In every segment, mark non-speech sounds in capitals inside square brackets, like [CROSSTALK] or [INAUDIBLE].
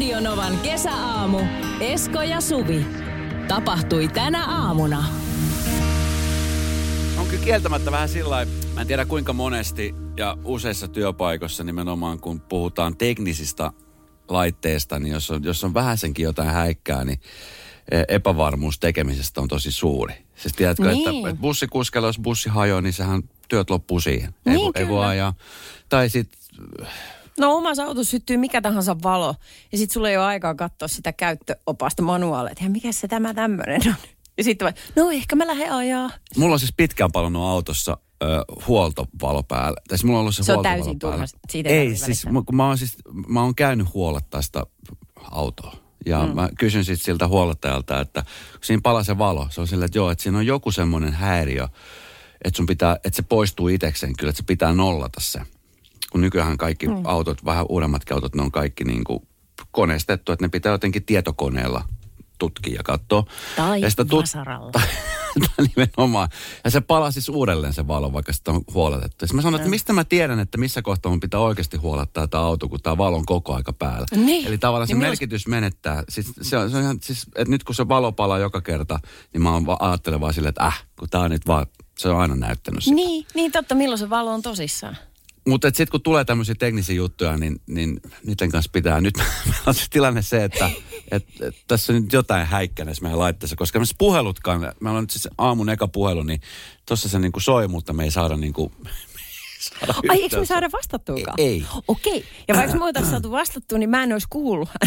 Radionovan kesäaamu. Esko ja Suvi. Tapahtui tänä aamuna. On kyllä kieltämättä vähän sillä mä en tiedä kuinka monesti ja useissa työpaikoissa nimenomaan kun puhutaan teknisistä laitteista, niin jos on, jos on vähäsenkin jotain häikkää, niin e, epävarmuus tekemisestä on tosi suuri. Siis tiedätkö, Niin. että, että bussikuskella, jos bussi hajoaa, niin sehän työt loppuu siihen. ei, Niin, vo- ei voi ajaa. Tai sitten No omassa autossa syttyy mikä tahansa valo ja sitten sulla ei ole aikaa katsoa sitä käyttöopasta manuaalia, että mikä se tämä tämmöinen on. Ja sitten no ehkä mä lähden ajaa. mulla on siis pitkään palannut autossa ö, huoltovalo päällä. Tai siis mulla on ollut se, Se on täysin turha, siitä ei Ei, siis mä, kun mä oon, siis, mä oon käynyt huollattaa sitä autoa. Ja mm. mä kysyn sitten siltä huollattajalta, että kun siinä palaa se valo, se on silleen, että joo, että siinä on joku semmoinen häiriö, että sun pitää, että se poistuu itsekseen kyllä, että se pitää nollata se. Kun nykyään kaikki mm. autot, vähän uudemmatkin autot, ne on kaikki niin kuin koneistettu, että ne pitää jotenkin tietokoneella tutkia ja katsoa. Tai ja sitä tut- vasaralla. Tai, [LAUGHS] tai nimenomaan. Ja se palaa siis uudelleen se valo, vaikka sitä on huoletettu. Ja sit mä sanoin, että mistä mä tiedän, että missä kohtaa mun pitää oikeasti huolettaa tämä auto, kun tämä valo on koko aika päällä. Niin. Eli tavallaan se Niin merkitys menettää. Siis, se on, se on ihan, siis, että nyt kun se valo palaa joka kerta, niin mä ajattelen vaan silleen, että äh, kun tää on nyt vaan, se on aina näyttänyt sitä. Niin, niin totta, milloin se valo on tosissaan. Mutta sitten kun tulee tämmöisiä teknisiä juttuja, niin, niin niiden kanssa pitää. Nyt [LAUGHS] meillä on se tilanne se, että et, et, tässä on nyt jotain häikkänessä meidän laitteessa, koska me puhelutkaan, meillä on nyt siis aamun eka puhelu, niin tuossa se niinku soi, mutta me ei saada niinku... [LAUGHS] saada Ai, eikö me saada vastattuukaan? Ei. Okei. Ja vaikka me oltaisiin saatu vastattua, niin mä en olisi kuullut. [LAUGHS]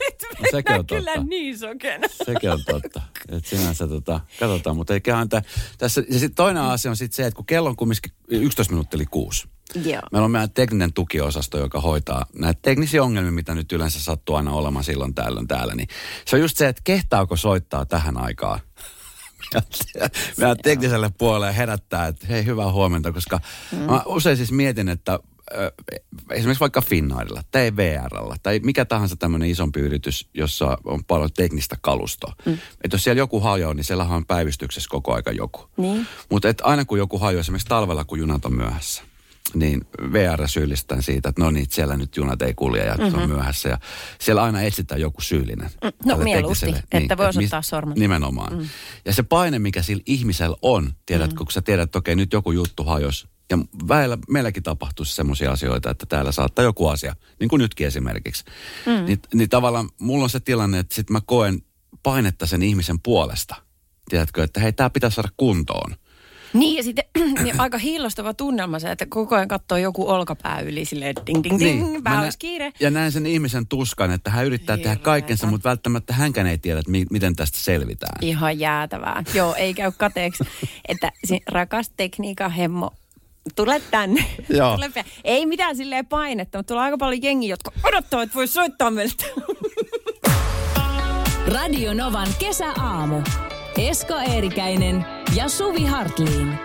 Nyt No, sekin on kyllä totta. niin sokena. Sekin on totta. Että sinänsä tota, katsotaan, mutta eiköhän tä, tässä, ja sitten toinen asia on sitten se, että kun kello on kumminkin 11 minuuttia yli kuusi. Joo. Meillä on meidän tekninen tukiosasto, joka hoitaa näitä teknisiä ongelmia, mitä nyt yleensä sattuu aina olemaan silloin tällöin täällä. Niin se on just se, että kehtaako soittaa tähän aikaan. [LAUGHS] Meidän tekniselle puolelle herättää, että hei, hyvää huomenta, koska mm. mä usein siis mietin, että esimerkiksi vaikka Finnairilla tai VRllä tai mikä tahansa tämmöinen isompi yritys, jossa on paljon teknistä kalustoa. Mm. Että jos siellä joku hajoaa, niin siellähän on päivystyksessä koko aika joku. Niin. Mutta aina kun joku hajoaa, esimerkiksi talvella kun junat on myöhässä, niin VR syyllistään siitä, että no niin, siellä nyt junat ei kulje ja mm-hmm. on myöhässä. Ja siellä aina etsitään joku syyllinen. no tälle mieluusti, tekniselle- että voi et osoittaa sormella. Nimenomaan. Mm. Ja se paine, mikä sillä ihmisellä on, tiedätkö, mm. kun sä tiedät, että okei, nyt joku juttu hajos. Ja väillä, meilläkin tapahtuisi semmoisia asioita, että täällä saattaa joku asia, niin kuin nytkin esimerkiksi. Mm. Niin, niin tavallaan mulla on se tilanne, että sit mä koen painetta sen ihmisen puolesta. Tiedätkö, että hei, tämä pitää saada kuntoon. Niin ja sitten [CLEARS THROAT] niin aika hiillostava tunnelma se, että koko ajan katsoo joku olkapää yli silleen ding ding ding, niin, nä- olisi kiire. Ja näen sen ihmisen tuskan, että hän yrittää tehdä Hirveetä. kaikkensa, mutta välttämättä hänkään ei tiedä, että mi- miten tästä selvitään. Ihan jäätävää. Joo, ei käy kateeksi. [LAUGHS] että se rakas tekniikan hemmo, tule tänne. [LAUGHS] Joo. Tule ei mitään silleen painetta, mutta tulee aika paljon jengiä, jotka odottavat, että voi soittaa meiltä. [LAUGHS] Radio Novan kesäaamu. Esko Eerikäinen ja Suvi Hartliin.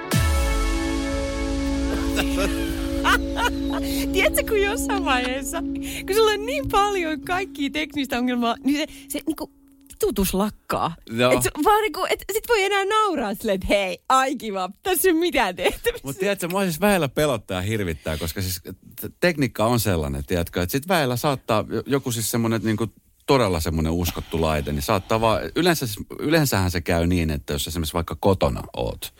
[LAUGHS] Tiedätkö, kun jossain vaiheessa, kun sulla on niin paljon kaikkia teknistä ongelmaa, niin se, se niinku tutus lakkaa. Joo. Et, se vaan niinku, et sit voi enää nauraa silleen, että hei, ai kiva, tässä ei ole mitään tehtävissä. Mutta tiedätkö, mua siis väillä pelottaa ja hirvittää, koska siis tekniikka on sellainen, tiedätkö, että sit väillä saattaa jo- joku siis semmoinen niinku todella semmoinen uskottu laite, niin saattaa vaan, yleensä, siis- yleensähän se käy niin, että jos esimerkiksi vaikka kotona oot,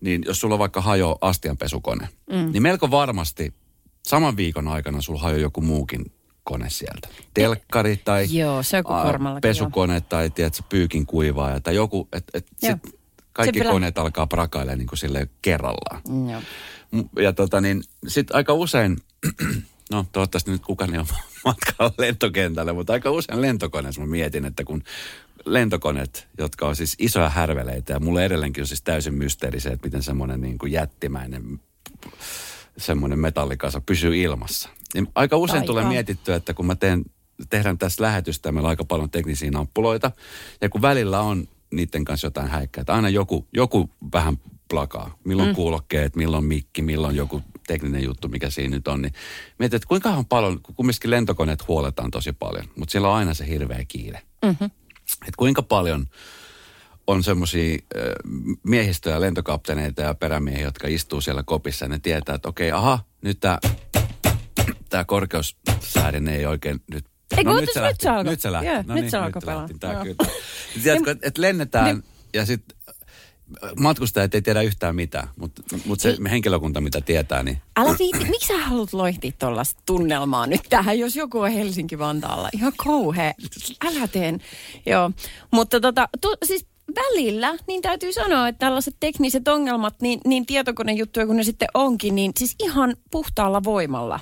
niin jos sulla vaikka hajo astianpesukone, mm. niin melko varmasti saman viikon aikana sulla hajo joku muukin kone sieltä. Telkkari tai Joo, se kormallakin, pesukone tai tiedätkö, pyykin kuivaaja tai joku, että et Joo. sit kaikki pelaa. koneet alkaa prakailemaan niin kuin silleen kerrallaan. Joo. M- Ja tota niin, sit aika usein, [CLEARS THROAT] no toivottavasti nyt kukaan ei ole [LAUGHS] matkalla lentokentälle, mutta aika usein lentokoneessa mä mietin, että kun lentokoneet, jotka on siis isoja härveleitä ja mulle edelleenkin on siis täysin mysteeri se, että miten semmoinen niin kuin jättimäinen semmoinen metallikasa pysyy ilmassa. Niin aika usein Taika. tulee mietittyä, että kun mä teen, tehdään tässä lähetystä, meillä on aika paljon teknisiä nappuloita, ja kun välillä on niiden kanssa jotain häikkää, että aina joku, joku vähän plakaa. Milloin mm. kuulokkeet, milloin mikki, milloin joku tekninen juttu, mikä siinä nyt on. Niin mietin, että kuinka paljon, kun kumminkin lentokoneet huoletaan tosi paljon, mutta siellä on aina se hirveä kiire. Mm-hmm. Että kuinka paljon on semmoisia miehistöjä, lentokapteeneita ja perämiehiä, jotka istuu siellä kopissa ja ne tietää, että okei, aha, nyt tämä tää korkeussäädin ei oikein nyt Eikö, no, ootas, se nyt se alkoi. Nyt se lähti. Joo, no nyt niin, se alkoi pelaa. lähti. Tää Joo. kyllä. Tiedätkö, että et lennetään ja sitten matkustajat ei tiedä yhtään mitään, mutta mut se henkilökunta, mitä tietää, niin Älä viiti, miksi sä haluat loihtia tuollaista tunnelmaa nyt tähän, jos joku on Helsinki-Vantaalla? Ihan kauhea. Älä teen. Joo, mutta tota, tu, siis välillä, niin täytyy sanoa, että tällaiset tekniset ongelmat, niin, niin tietokonejuttuja kun ne sitten onkin, niin siis ihan puhtaalla voimalla,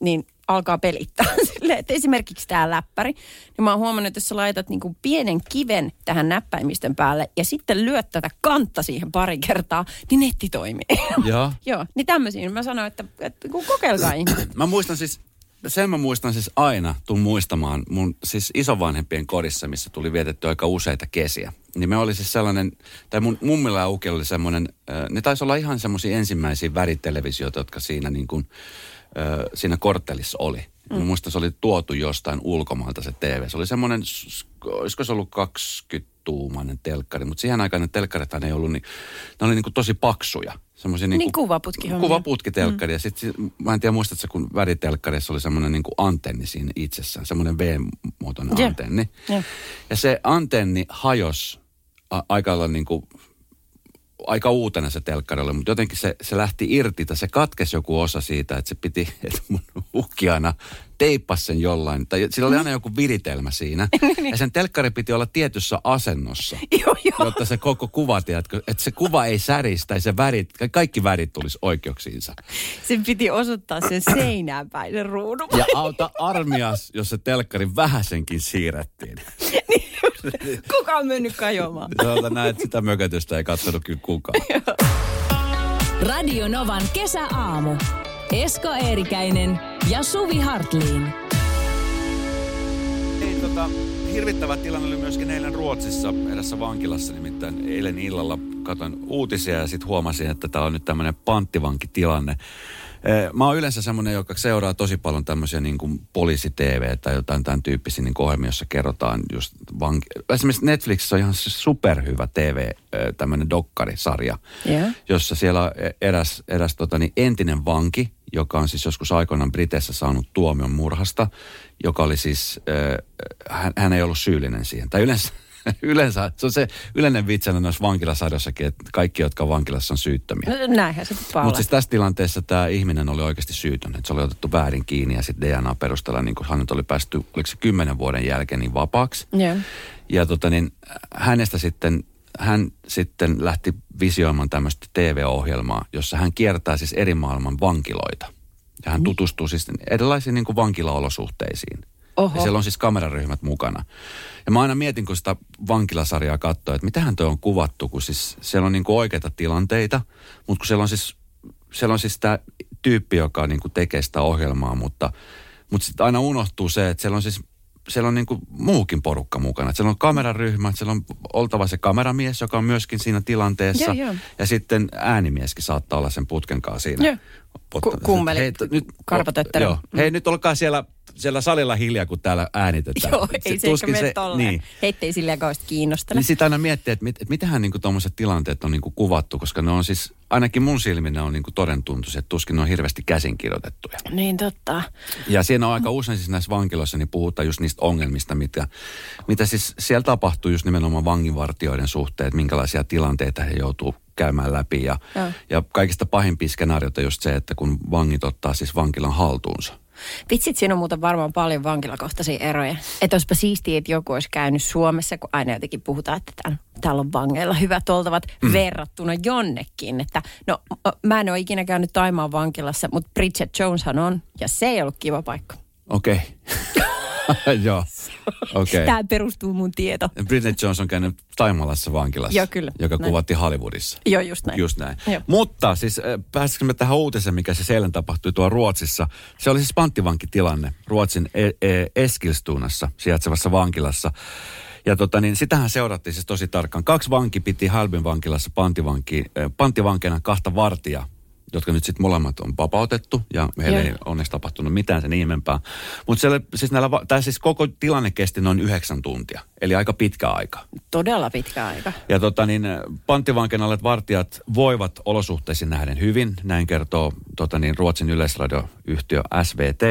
niin alkaa pelittää. [LAUGHS] Silleen, että esimerkiksi tämä läppäri, niin mä oon huomannut, että jos sä laitat niinku pienen kiven tähän näppäimistön päälle ja sitten lyöt tätä kantta siihen pari kertaa, niin netti toimii. [LAUGHS] Joo. Joo, niin tämmöisiin mä sanoin, että, että kokeilkaa ihmiset. [CLEARS THROAT] Mä muistan siis, sen mä muistan siis aina, tuun muistamaan mun siis isovanhempien kodissa, missä tuli vietetty aika useita kesiä. Niin me oli siis sellainen, tai mun mummilla ja ukilla oli semmoinen, ne taisi olla ihan semmoisia ensimmäisiä väritelevisioita, jotka siinä niin kuin, siinä korttelissa oli. Mm. Mä muistan, se oli tuotu jostain ulkomailta se TV. Se oli semmoinen, olisiko se ollut 20-tuumainen telkkari, mutta siihen aikaan ne telkkarithan ei ollut niin, ne oli niin kuin tosi paksuja. Semmoisia Niin kuvaputkihommia. Kuvaputkitelkkari. Mm. Ja sitten, mä en tiedä muistatko, kun väritelkkarissa oli semmoinen niin kuin antenni siinä itsessään, semmoinen V-muotoinen Joo. antenni. Joo. Ja se antenni hajos a- aika lailla niin kuin, aika uutena se telkkari oli, mutta jotenkin se, se lähti irti, tai se katkesi joku osa siitä, että se piti, [LAUGHS] että mun ukki aina teippasi sen jollain, tai sillä oli aina joku viritelmä siinä, [LAUGHS] ja sen telkkari piti olla tietyssä asennossa [LAUGHS] Joo, joo. jotta se koko kuva, tiedätkö, että se kuva ei särisi tai se värit, kaikki värit tulisi oikeuksiinsa. Sen piti osoittaa sen seinään päin sen ruudun. Ja auta armias, jos se telkkari vähäsenkin siirrettiin. Kuka on mennyt kajoamaan? Tuolta näet, sitä mökötystä ei katsonut kyllä kukaan. [LAUGHS] Radio Novan kesäaamu. Esko Eerikäinen ja Suvi Hartliin. Ei, tota, hirvittävä tilanne oli myöskin eilen Ruotsissa erässä vankilassa, nimittäin eilen illalla katsoin uutisia ja sitten huomasin, että tämä on nyt tämmöinen panttivankitilanne. Eh, Mä oon yleensä semmoinen, joka seuraa tosi paljon tämmöisiä niin kuin poliisi-tv tai jotain tämän tyyppisiä niin ohjelmia, jossa kerrotaan just vanki... Esimerkiksi Netflixissä on ihan superhyvä TV, eh, tämmöinen dokkarisarja, Joo. jossa siellä on eräs, eräs tota, niin entinen vanki, joka on siis joskus aikoinaan Briteissä saanut tuomion murhasta, joka oli siis, äh, hän, hän ei ollut syyllinen siihen. Tai yleensä, [LAUGHS] yleensä se on se yleinen vitsi aina noissa vankilasadossakin, että kaikki, jotka on vankilassa, on syyttömiä. No, näinhän se pitää Mutta siis tässä tilanteessa tämä ihminen oli oikeasti syytön. Että se oli otettu väärin kiinni ja sitten DNA-perusteella, niin kun hänet oli päästy, oliko se kymmenen vuoden jälkeen, niin vapaaksi. Joo. Ja tota niin, hänestä sitten, hän sitten lähti visioimaan tämmöistä TV-ohjelmaa, jossa hän kiertää siis eri maailman vankiloita. Ja hän tutustuu siis erilaisiin niin kuin vankilaolosuhteisiin. Oho. Ja siellä on siis kameraryhmät mukana. Ja mä aina mietin, kun sitä vankilasarjaa katsoo, että mitähän tuo on kuvattu, kun siis siellä on niin kuin oikeita tilanteita, mutta kun siellä on siis, siellä on siis tämä tyyppi, joka niin kuin tekee sitä ohjelmaa, mutta, mutta sitten aina unohtuu se, että siellä on siis siellä on niin kuin muukin porukka mukana. Siellä on kameraryhmä, siellä on oltava se kameramies, joka on myöskin siinä tilanteessa. Joo, joo. Ja sitten äänimieskin saattaa olla sen putken kanssa siinä. Joo. Ku- kummelit Hei, t- nyt, karvatötterö. Joo. Hei, nyt olkaa siellä, siellä salilla hiljaa, kun täällä äänitetään. Joo, ei se, tuskin mene tolleen. Niin. Heitä ei silleen kauheasti kiinnostele. Niin sitä aina miettii, että, mit, että mitähän niinku tuommoiset tilanteet on niinku kuvattu, koska ne on siis, ainakin mun silmin ne on niinku todentuntuisia, että tuskin ne on hirveästi käsinkirjoitettuja. Niin totta. Ja siinä on aika usein siis näissä vankiloissa, niin puhutaan just niistä ongelmista, mitä, mitä siis siellä tapahtuu just nimenomaan vanginvartijoiden suhteen, että minkälaisia tilanteita he joutuu käymään läpi. Ja, Joo. ja kaikista pahimpia skenaarioita just se, että kun vangit ottaa siis vankilan haltuunsa. Vitsit, siinä on muuten varmaan paljon vankilakohtaisia eroja. Että olisipa siistiä, että joku olisi käynyt Suomessa, kun aina jotenkin puhutaan, että täällä, täällä on vangeilla hyvät oltavat mm. verrattuna jonnekin. Että no, mä en ole ikinä käynyt Taimaan vankilassa, mutta Bridget Joneshan on, ja se ei ollut kiva paikka. Okei. [LAUGHS] [LAUGHS] Joo. Okei. Tämä perustuu mun tieto. Britney Jones on käynyt Taimalassa vankilassa, Joo, kyllä. joka Näin. kuvattiin Hollywoodissa. Joo, just näin. Just näin. Joo. Mutta siis äh, pääsisikö me tähän uutiseen, mikä se eilen tapahtui tuolla Ruotsissa. Se oli siis panttivankitilanne Ruotsin e- e- Eskilstunassa sijaitsevassa vankilassa. Ja tota, niin sitähän seurattiin siis tosi tarkkaan. Kaksi vanki piti Halbin vankilassa panttivanki, äh, panttivankina kahta vartijaa jotka nyt sitten molemmat on vapautettu ja heille Joo. ei onneksi tapahtunut mitään sen ihmeempää. Mutta siis, näillä tai siis koko tilanne kesti noin yhdeksän tuntia, eli aika pitkä aika. Todella pitkä aika. Ja tota niin, panttivankina olleet vartijat voivat olosuhteisiin nähden hyvin, näin kertoo tota niin, Ruotsin yleisradioyhtiö SVT.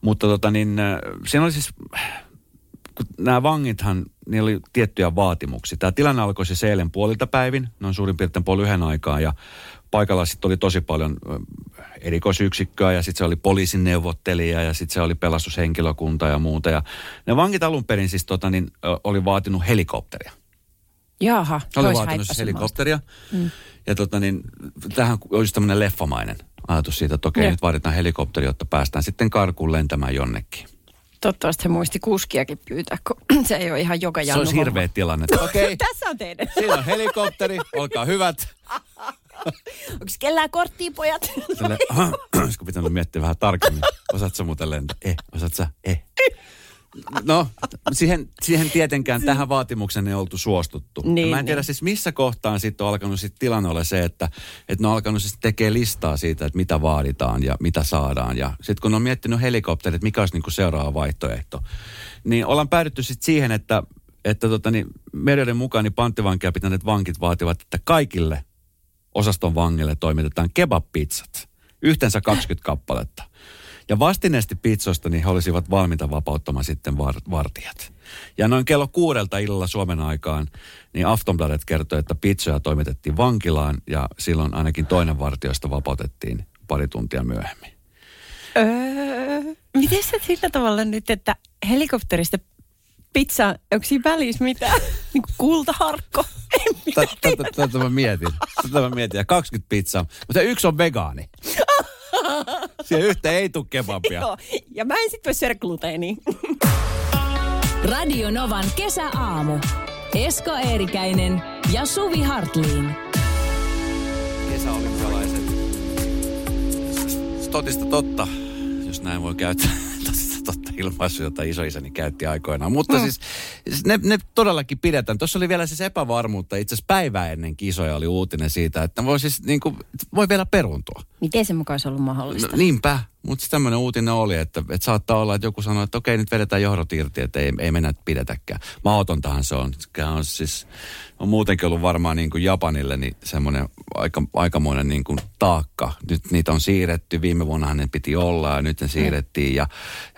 Mutta tota niin, siinä oli siis, kun nämä vangithan, niillä oli tiettyjä vaatimuksia. Tämä tilanne alkoi siis eilen puolilta päivin, noin suurin piirtein puoli yhden aikaa, ja paikalla sitten oli tosi paljon erikoisyksikköä ja sitten se oli poliisin neuvottelija ja sitten se oli pelastushenkilökunta ja muuta. Ja ne vangit alun perin siis tota, niin, oli vaatinut helikopteria. Jaha, Oli tois vaatinut siis helikopteria. Mm. Ja tota niin, tähän olisi tämmöinen leffamainen ajatus siitä, että okei, nyt vaaditaan helikopteri, jotta päästään sitten karkuun lentämään jonnekin. Toivottavasti he muisti kuskiakin pyytää, kun [CLEARS THROAT] se ei ole ihan joka Se olisi hirveä tilanne. [LAUGHS] Okei, Tässä on teidän. siinä on helikopteri, olkaa hyvät. [LAUGHS] Onko kellään korttia, pojat? Tälle, [CLEARS THROAT] olisiko pitänyt miettiä vähän tarkemmin. Osaatko muuten lentää? Eh, osaat sä? Eh. No, siihen, siihen tietenkään tähän vaatimukseen ei oltu suostuttu. Niin, ja mä en tiedä niin. siis missä kohtaan sitten on alkanut sit tilanne olla se, että, että ne on alkanut siis tekee listaa siitä, että mitä vaaditaan ja mitä saadaan. Ja sitten kun on miettinyt helikopterit, mikä olisi niinku seuraava vaihtoehto, niin ollaan päädytty sitten siihen, että, että tota, niin, medioiden mukaan niin panttivankia pitäneet vankit vaativat, että kaikille osaston vangille toimitetaan kebab-pizzat. Yhteensä 20 kappaletta. Ja vastineesti pizzoista niin he olisivat valmiita vapauttamaan sitten var- vartijat. Ja noin kello kuudelta illalla Suomen aikaan, niin Aftonbladet kertoi, että pizzoja toimitettiin vankilaan ja silloin ainakin toinen vartijoista vapautettiin pari tuntia myöhemmin. Öö, miten sä sillä tavalla nyt, että helikopterista pizza, onko siinä välissä mitään? [LAUGHS] Niin kuin kultaharkko? [LAUGHS] Tätä- Tätä tätä mä mietin. Tätä mä mietin. Ja 20 pizzaa. Mutta yksi on vegaani. [LAUGHS] Siihen yhteen ei tule kebabia. Joo, ja mä en sit voi syödä gluteenia. Radio Novan kesäaamu. Esko Eerikäinen ja Suvi Hartliin. kesäolympialaiset. Totista totta, jos näin voi käyttää. Totta ilmaisu, jota isoisäni käytti aikoinaan. Mutta Mm. siis ne, ne todellakin pidetään. Tuossa oli vielä siis epävarmuutta. Itse asiassa päivää ennen kisoja oli uutinen siitä, että voi siis niin kuin, voi vielä peruntua. Miten se mukaan olisi ollut mahdollista? No, niinpä, mutta siis tämmöinen uutinen oli, että, että saattaa olla, että joku sanoo, että okei, nyt vedetään johdot irti, että ei, ei mennä pidetäkään. Mahdotontahan se on. Sehän on siis, on muutenkin ollut varmaan niin kuin Japanille niin semmoinen aika, aikamoinen niin kuin taakka. Nyt niitä on siirretty, viime vuonnahan ne piti olla ja nyt ne siirrettiin ja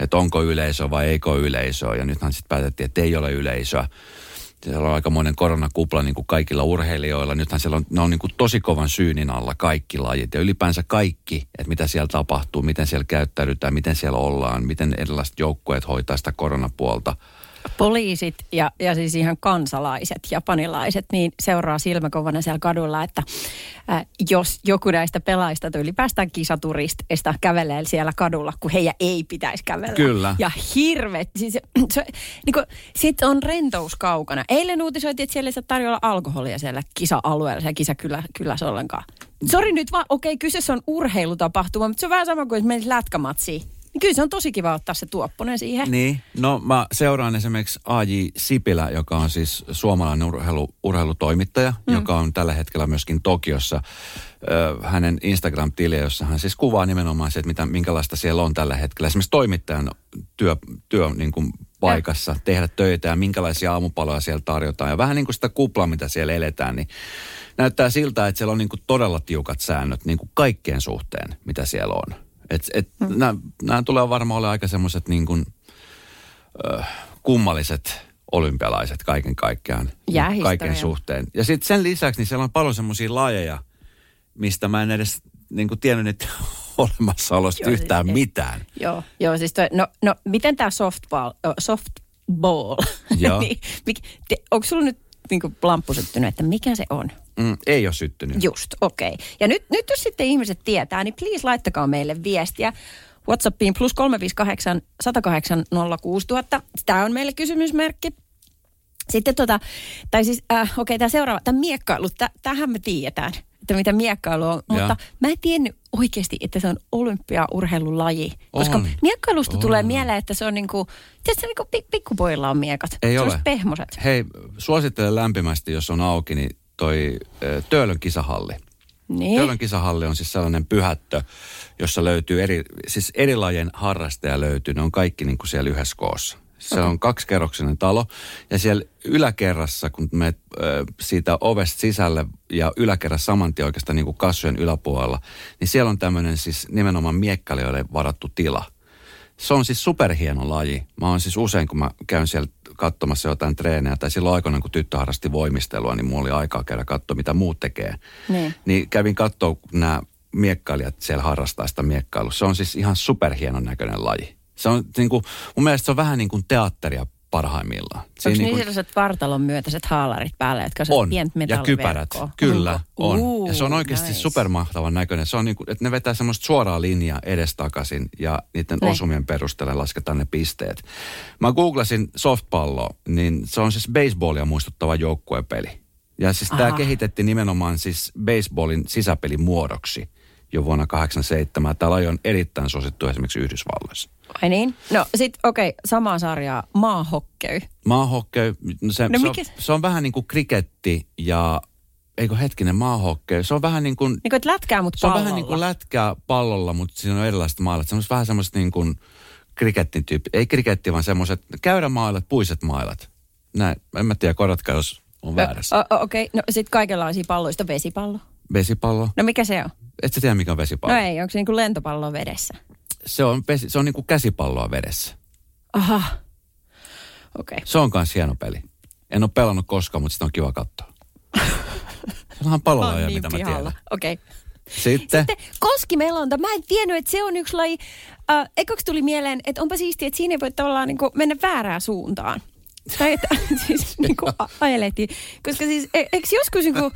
että onko yleisö vai eikö ole yleisöä ja nythän sitten päätettiin, että ei ole yleisöä. Siellä on aikamoinen koronakupla niin kuin kaikilla urheilijoilla. Nythän siellä on, ne on niin kuin tosi kovan syynin alla kaikki lajit ja ylipäänsä kaikki, että mitä siellä tapahtuu, miten siellä käyttäydytään, miten siellä ollaan, miten erilaiset joukkueet hoitaa sitä koronapuolta. Poliisit ja, ja siis ihan kansalaiset, japanilaiset, niin seuraa silmäkovana siellä kadulla, että äh, jos joku näistä pelaajista tai ylipäätään kisaturisteista kävelee siellä kadulla, kun heidän ei pitäisi kävellä. Kyllä. Ja hirvet, siis se, [CLEARS THROAT] se, niin kuin, sit on rentous kaukana. Eilen uutisoitiin, että siellä ei saa tarjolla alkoholia siellä kisa-alueella, siellä kisakylässä ollenkaan. Sori nyt vaan, okei, kyseessä on urheilutapahtuma, mutta se on vähän sama kuin jos menisi lätkämatsiin. Niin kyllä se on tosi kiva ottaa se tuopponen siihen. Niin, no mä seuraan esimerkiksi A.J. Sipilä, joka on siis suomalainen urheilu, urheilutoimittaja, mm. joka on tällä hetkellä myöskin Tokiossa. Ö, hänen Instagram-tiliä, jossa hän siis kuvaa nimenomaan se, että mitä, minkälaista siellä on tällä hetkellä. Esimerkiksi toimittajan työ, työ niin kuin paikassa, tehdä töitä ja minkälaisia aamupaloja siellä tarjotaan. Ja vähän niin kuin sitä kuplaa, mitä siellä eletään, niin näyttää siltä, että siellä on niin kuin todella tiukat säännöt niin kuin kaikkien suhteen, mitä siellä on. Et, et, mm. nämä, nämä tulee varmaan olemaan aika semmoiset niin kuin, ö, kummalliset olympialaiset kaiken kaikkiaan. Jää kaiken suhteen. Ja sitten sen lisäksi niin siellä on paljon semmoisia lajeja, mistä mä en edes niin kuin tiennyt niitä [LAUGHS] olemassaolosta Joo, siis yhtään ei. mitään. Joo, joo siis toi, no, no miten tämä softball, softball, [LAUGHS] Joo. niin, onko sulla nyt niinku lamppu syttynyt, että mikä se on? Mm, ei ole syttynyt. Just, okei. Okay. Ja nyt, nyt jos sitten ihmiset tietää, niin please laittakaa meille viestiä. Whatsappiin plus 358 108 06000. Tämä on meille kysymysmerkki. Sitten tota, tai siis, äh, okei, okay, tämä seuraava, tämä miekkailu, tä, tähän me tiedetään, että mitä miekkailu on. Joo. Mutta mä en tiennyt oikeasti, että se on olympiaurheilulaji. Koska On. miekkailusta On. tulee mieleen, että se on niinku, tiedätkö, niinku pik- pikkupoilla on miekat. Ei se ole. pehmoset. Hei, suosittelen lämpimästi, jos on auki, niin toi Töölön kisahalli. Niin. Töölön kisahalli on siis sellainen pyhättö, jossa löytyy eri, siis eri lajien harrastaja löytyy. Ne on kaikki niin kuin siellä yhdessä koossa. Se okay. on kaksikerroksinen talo ja siellä yläkerrassa, kun ö, siitä ovesta sisälle ja yläkerrassa saman tien oikeastaan niin kuin kassujen yläpuolella, niin siellä on tämmöinen siis nimenomaan miekkailijoille varattu tila. Se on siis superhieno laji. Mä oon siis usein, kun mä käyn siellä katsomassa jotain treenejä, tai silloin aikoinaan, kun tyttö harrasti voimistelua, niin mulla oli aikaa käydä katsoa, mitä muut tekee. Niin. Niin kävin katsoa, nämä miekkailijat siellä harrastaa sitä miekkailua. Se on siis ihan superhienon näköinen laji. Se on niin kuin, mun mielestä se on vähän niin kuin teatteria parhaimmillaan. Onko niin niin kuin- sellaiset vartalon myötäiset haalarit päällä, jotka on, on. pientä Ja kypärät. metalliverkkoa? Kyllä, on. Ja se on oikeasti nice. supermahtavan näköinen. Se on niin kuin, että ne vetää semmoista suoraa linjaa edestakaisin ja niiden Niin. osumien perusteella lasketaan ne pisteet. Mä googlasin softpalloa, niin se on siis baseballia muistuttava joukkuepeli. Ja siis tämä kehitettiin nimenomaan siis baseballin sisäpelimuodoksi jo vuonna 87. Tämä laji on erittäin suosittu esimerkiksi Yhdysvalloissa. Ai niin? No sit okei, okay, samaa sarjaa, maahokkey. Maahokkey, se, No se, on, se- on vähän niin kuin kriketti ja, eikö hetkinen, maahokkey. Se on vähän niin kuin, Niin kuin, että lätkää mut se on pallolla. vähän niin kuin lätkää pallolla, mutta siinä on erilaiset maalat. Se on vähän semmoista niin kuin krikettin tyyppi. Ei kriketti, vaan semmoiset käyrämailat, puiset mailat. Näin, en mä tiedä, korjatkaa jos on väärässä. Okei, okay. no sit kaikenlaisia palloista vesipallo. Vesipallo. No mikä se on? Et sä tiedä, mikä on vesipallo? No ei, onko se niin kuin lentopallo vedessä? Se on, vesi, se on niin kuin käsipalloa vedessä. Aha. Okei. Okay. Se on myös hieno peli. En ole pelannut koskaan, mutta sitä on kiva katsoa. [LAUGHS] Se onhan palolaja, niin mitä mä tiedän. Okei. Okay. Sitten, Sitten koskimelonta. Mä en tiennyt, että se on yksi laji. Äh, ekoksi tuli mieleen, että onpa siistiä, että siinä ei voi tavallaan niin kuin mennä väärään suuntaan. Tai että [LAUGHS] siis niin kuin ajelehtii. Koska siis, e- eikö joskus niin kuin,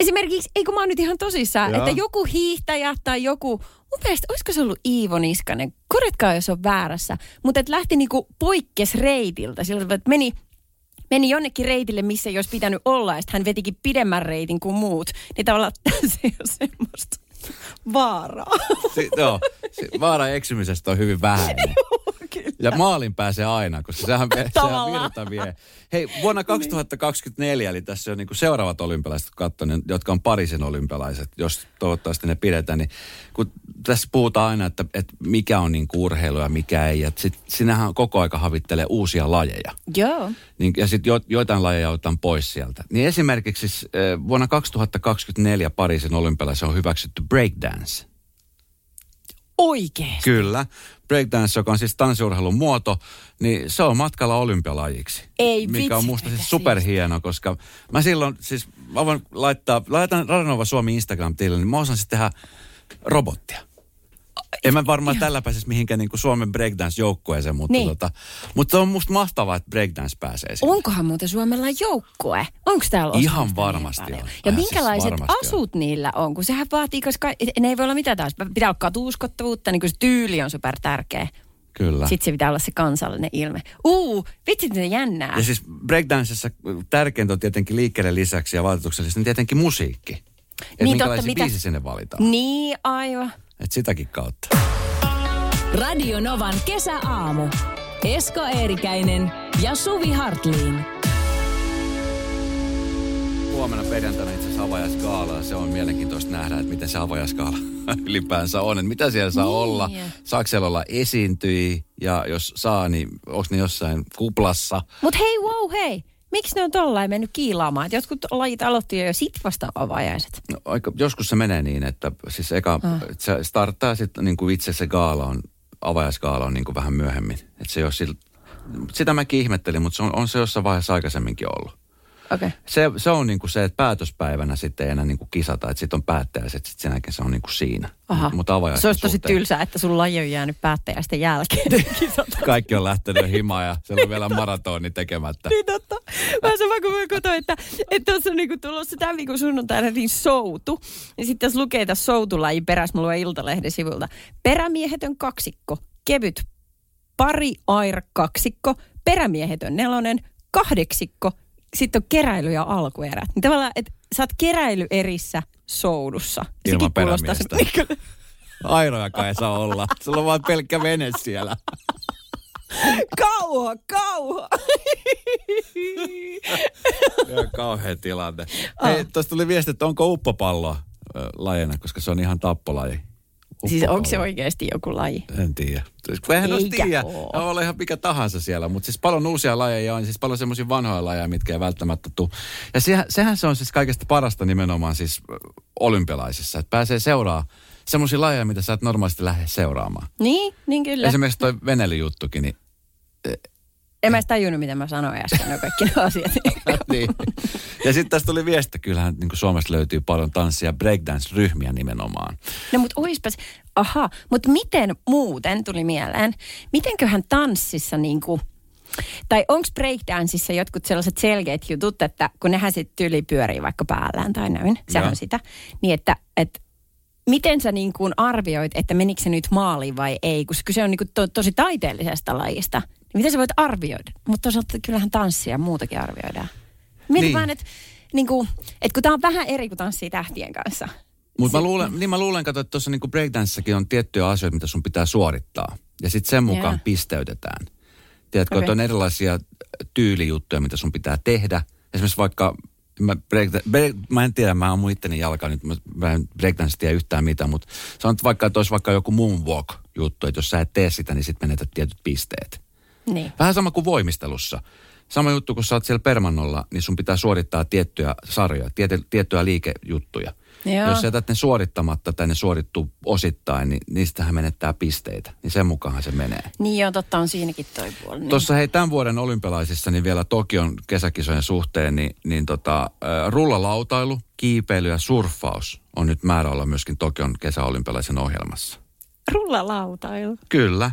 esimerkiksi, eikö mä oon nyt ihan tosissaan, Joo. että joku hiihtäjä tai joku, mun mielestä, olisiko se ollut Iivo Niskanen, korjatkaa jos on väärässä, mutta että lähti niin kuin poikkes reitiltä, sillä tavalla, että meni meni jonnekin reitille, missä ei olisi pitänyt olla, ja hän vetikin pidemmän reitin kuin muut. Niin tavallaan [LAUGHS] se ei ole semmoista vaaraa. si, joo, si, vaara eksymisestä on hyvin [LAUGHS] vähäinen. Ja maalin pääsee aina, koska sehän, sehän virta vie. Hei, vuonna 2024, eli tässä on niin kuin seuraavat olympialaiset katson, jotka on Pariisin olympialaiset, jos toivottavasti ne pidetään, niin kun tässä puhutaan aina, että, että mikä on niin kuin urheilu ja mikä ei, ja sit sinähän koko aika havittelee uusia lajeja. Joo. Niin, ja sitten jo, joitain lajeja otetaan pois sieltä. Niin esimerkiksi siis, vuonna 2024 Pariisin olympialaisissa on hyväksytty breakdance. Oikeesti. Kyllä. Breakdance, joka on siis tanssiurheilun muoto, niin se on matkalla olympialajiksi. Ei Mikä on vitsi, musta mitä siis superhieno, koska mä silloin siis, mä voin laittaa, laitan Radionova Suomi Instagram-tilille, niin mä osaan sitten tehdä robottia. En mä varmaan tällä pääsisi mihinkään niin kuin Suomen breakdance-joukkueeseen, mutta, Niin. tota, mutta on musta mahtavaa, että breakdance pääsee sinne. Onkohan muuten Suomella joukkue? Onko täällä Ihan niin varmasti paljon? on. Ja Ihan siis minkälaiset varmasti on. asut niillä on? Kun sehän vaatii, koska ne ei voi olla mitä taas. Pitää olla katuuskottavuutta, niin kuin se tyyli on super tärkeä. Kyllä. Sitten se pitää olla se kansallinen ilme. Uu, vitsit ne jännää. Ja siis breakdanceissa tärkeintä on tietenkin liikkeelle lisäksi ja vaatetuksellisesti niin tietenkin musiikki. Että Niin, totta, minkälaisia mitä- biisi sinne valitaan. Niin, aivan. Että sitäkin kautta. Radio Novan kesäaamu. Esko Eerikäinen ja Suvi Hartliin. Huomenna perjantaina itse asiassa se on mielenkiintoista nähdä, että miten se avajaisgaala [LAUGHS] ylipäänsä on. Että mitä siellä saa Niin. olla, saako siellä olla esiintyi ja jos saa, niin onko ne jossain kuplassa. Mutta hei, wow, hei. Miksi ne on tollain mennyt kiilaamaan? Et jotkut lajit aloitti jo sit vasta avajaiset. No, aika, joskus se menee niin, että siis eka, Ah. se starttaa sitten niin kuin itse se gaala on, avajaisgaala on niin kuin vähän myöhemmin. Että se ei ole sillä, sitä mäkin ihmettelin, mutta se on, on se jossain vaiheessa aikaisemminkin ollut. Okay. Se, se on niin kuin se, että päätöspäivänä sitten ei enää niin kuin kisata, että sitten on päättäjäiset, sitten sen jälkeen se on niin kuin siinä. Aha. Mutta avajaisten Se olisi tosi suhteen tylsää, että sun laji on jäänyt päättäjästä jälkeen. [LAUGHS] Kaikki on lähtenyt himaan ja siellä on vielä maratoni tekemättä. niin totta. Vähän sama kuin mä katsoin, että tuossa on niinku tulossa tämän viikon sunnuntaina niin soutu. Ja sitten tässä lukee tässä soutulajin perässä, mulla on Iltalehden sivulta. Perämiehetön kaksikko, kevyt pari air kaksikko, perämiehetön nelonen, kahdeksikko, sitten on keräily ja alkuerät. Niin tavallaan, että sä oot keräilyerissä soudussa. Ilman Sekin kuulostaa perämiestä. se- Airojakaan ei saa olla. Sulla on vaan pelkkä vene siellä. [LAUGHS] Kauha, kauha. [LAUGHS] Kauhea tilanne. Hei, tuosta tuli viesti, että onko uppopalloa ö, lajina, koska se on ihan tappolaji. Siis onko se oikeasti joku laji? En tiedä. Kun eihän olisi tiedä. voi olla ihan mikä tahansa siellä, mutta siis paljon uusia lajeja on, siis paljon semmoisia vanhoja lajeja, mitkä ei välttämättä tule. Ja sehän, sehän se on siis kaikesta parasta nimenomaan siis olympialaisissa, että pääsee seuraa semmoisia lajeja, mitä sä et normaalisti lähde seuraamaan. Niin, niin kyllä. Esimerkiksi toi venelyjuttukin, niin En mä edes tajunnut, mitä mä sanoin äsken, no kaikki ne [LAUGHS] asiat. niin. [LAUGHS] Ja sitten tästä tuli viesti, kyllähän niin kuin Suomesta löytyy paljon tanssia breakdance-ryhmiä nimenomaan. No mutta oispas, aha, mutta miten muuten tuli mieleen, mitenköhän tanssissa niin kuin, tai onko breakdanceissa jotkut sellaiset selkeät jutut, että kun nehän sitten tyli pyörii vaikka päällään tai näin, se on sitä, niin että, että miten sä niin kuin arvioit, että menikö se nyt maaliin vai ei, koska kyse on niin kuin to, tosi taiteellisesta lajista. Miten sä voit arvioida? Mutta toisaalta kyllähän tanssia muutakin arvioidaan. Mietin Niin. vaan, että, niin kuin, että kun tämä on vähän eri kuin tanssii tähtien kanssa. Mutta mä luulen, niin mä luulen, kato, että tuossa niinku breakdanceissakin on tiettyjä asioita, mitä sun pitää suorittaa. Ja sitten sen mukaan Jaa. pisteytetään. Tiedätkö, Okei. että on erilaisia tyylijuttuja, mitä sun pitää tehdä. Esimerkiksi vaikka, mä, break, break, mä en tiedä, mä oon itteni jalka nyt, mä, mä en breakdance tiedä yhtään mitään, mutta sanot vaikka, että olisi vaikka joku moonwalk-juttu, että jos sä et tee sitä, niin sitten menetät tietyt pisteet. Niin. Vähän sama kuin voimistelussa. Sama juttu, kun sä oot siellä permannolla, niin sun pitää suorittaa tiettyjä sarjoja, tiety, tiettyjä liikejuttuja. Joo. Jos sä jätät ne suorittamatta tai ne suorittuu osittain, niin niistähän menettää pisteitä. Niin sen mukaan se menee. Niin joo, totta on siinäkin toi puoli. Niin. Tuossa hei tämän vuoden olympialaisissa niin vielä Tokion kesäkisojen suhteen, niin, niin tota, rullalautailu, kiipeily ja surffaus on nyt määrä olla myöskin Tokion kesäolympialaisen ohjelmassa. Rullalautailu. Kyllä,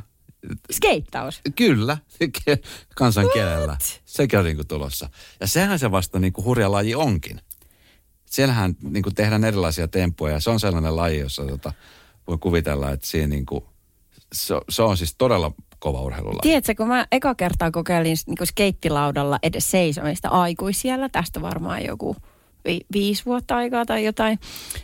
Skeittaus. Kyllä, [LAUGHS] kansankielellä. Sekin on niinku tulossa. Ja sehän se vasta niinku hurja laji onkin. Siellähän niinku tehdään erilaisia temppuja ja se on sellainen laji, jossa tota, voi kuvitella, että siinä niinku, se, se on siis todella kova urheilulaji. Tiedätkö, kun mä eka kertaa kokeilin niin skeittilaudalla edes seisomista aikuisiellä, tästä varmaan joku vi- viisi vuotta aikaa tai jotain,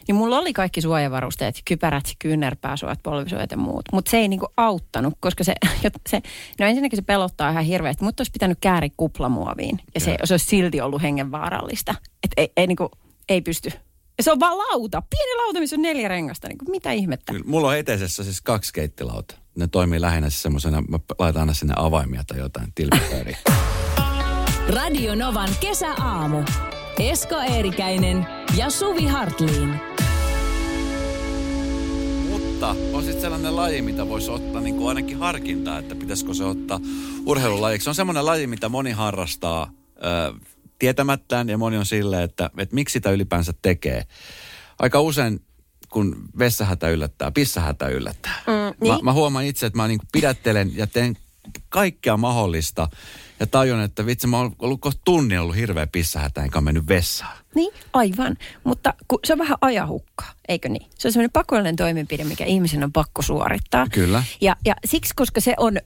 niin mulla oli kaikki suojavarusteet, kypärät, kyynärpääsuojat, polvisuojat ja muut. Mutta se ei niinku auttanut, koska se, [LAUGHS] se, no ensinnäkin se pelottaa ihan hirveästi, mutta olisi pitänyt kääri kuplamuoviin ja se, se olisi silti ollut hengenvaarallista. Että ei, ei, niinku, ei pysty. Ja se on vaan lauta, pieni lauta, missä on neljä rengasta, niin kuin, mitä ihmettä. Kyllä, mulla on eteisessä siis kaksi keittilauta. Ne toimii lähinnä siis semmoisena, mä laitan aina sinne avaimia tai jotain tilpipyöriä. [LAUGHS] Radio Novan kesäaamu. Esko Eerikäinen ja Suvi Hartliin. Mutta on sitten sellainen laji, mitä voisi ottaa niin kuin ainakin harkintaa, että pitäisikö se ottaa urheilulajiksi. Se on semmoinen laji, mitä moni harrastaa ö, tietämättään ja moni on silleen, että, että miksi sitä ylipäänsä tekee. Aika usein kun vessahätä yllättää, pissahätä yllättää. Mm, niin. mä, mä huomaan itse, että mä niin pidättelen ja teen kaikkea mahdollista ja tajun, että vitsi mä oon ollut kohta tunnin ollut hirveä pissahätä, enkä mennyt vessaan. Niin, aivan. Mutta kun se on vähän ajahukkaa, eikö niin? Se on semmoinen pakollinen toimenpide, mikä ihmisen on pakko suorittaa. Kyllä. Ja, ja siksi, koska se on ö,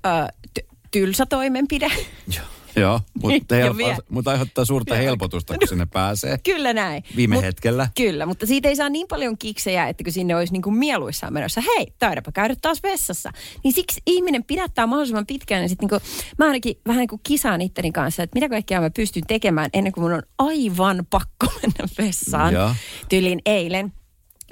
ty- tylsä toimenpide. Joo, [LAUGHS] Joo mutta, Ja help- vie- mutta aiheuttaa suurta helpotusta, kun sinne pääsee. [LAUGHS] Kyllä näin. Viime Mut- hetkellä. Kyllä, mutta siitä ei saa niin paljon kiksejä, että kun sinne olisi niin kuin mieluissaan menossa, hei, taidapa käydä taas vessassa. Niin siksi ihminen pidättää mahdollisimman pitkään. Ja sitten niin kuin, mä ainakin vähän niin kuin kisaan itteni kanssa, että mitä kaikkea mä pystyn tekemään ennen kuin mun on aivan pakko mennä vessaan. Joo. Tyylin eilen.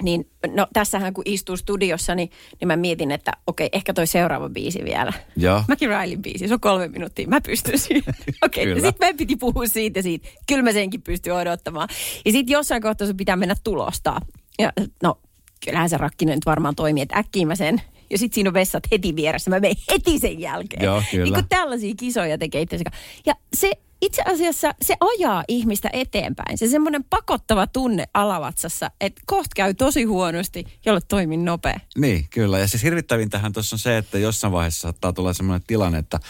Niin no tässähän kun istuu studiossa, niin, niin mä mietin, että okei, ehkä toi seuraava biisi vielä. Joo. Mäkin Railin biisi, se on kolme minuuttia, mä pystyn [LAUGHS] siihen. Okei, okay, Kyllä. sitten meidän piti puhua siitä siitä. Kyllä mä senkin pystyn odottamaan. Ja sitten jossain kohtaa sun pitää mennä tulostaa. Ja no, kyllähän se rakkinen nyt varmaan toimii, että äkkiä mä sen. Ja sitten siinä on vessat heti vieressä, mä menen heti sen jälkeen. Joo, kyllä. Niin kun tällaisia kisoja tekee kanssa. Ja se itse asiassa se ajaa ihmistä eteenpäin. Se semmoinen pakottava tunne alavatsassa, että kohta käy tosi huonosti, jolle toimin nopea. Niin, kyllä. Ja siis hirvittävintähän tuossa on se, että jossain vaiheessa saattaa tulla semmoinen tilanne, että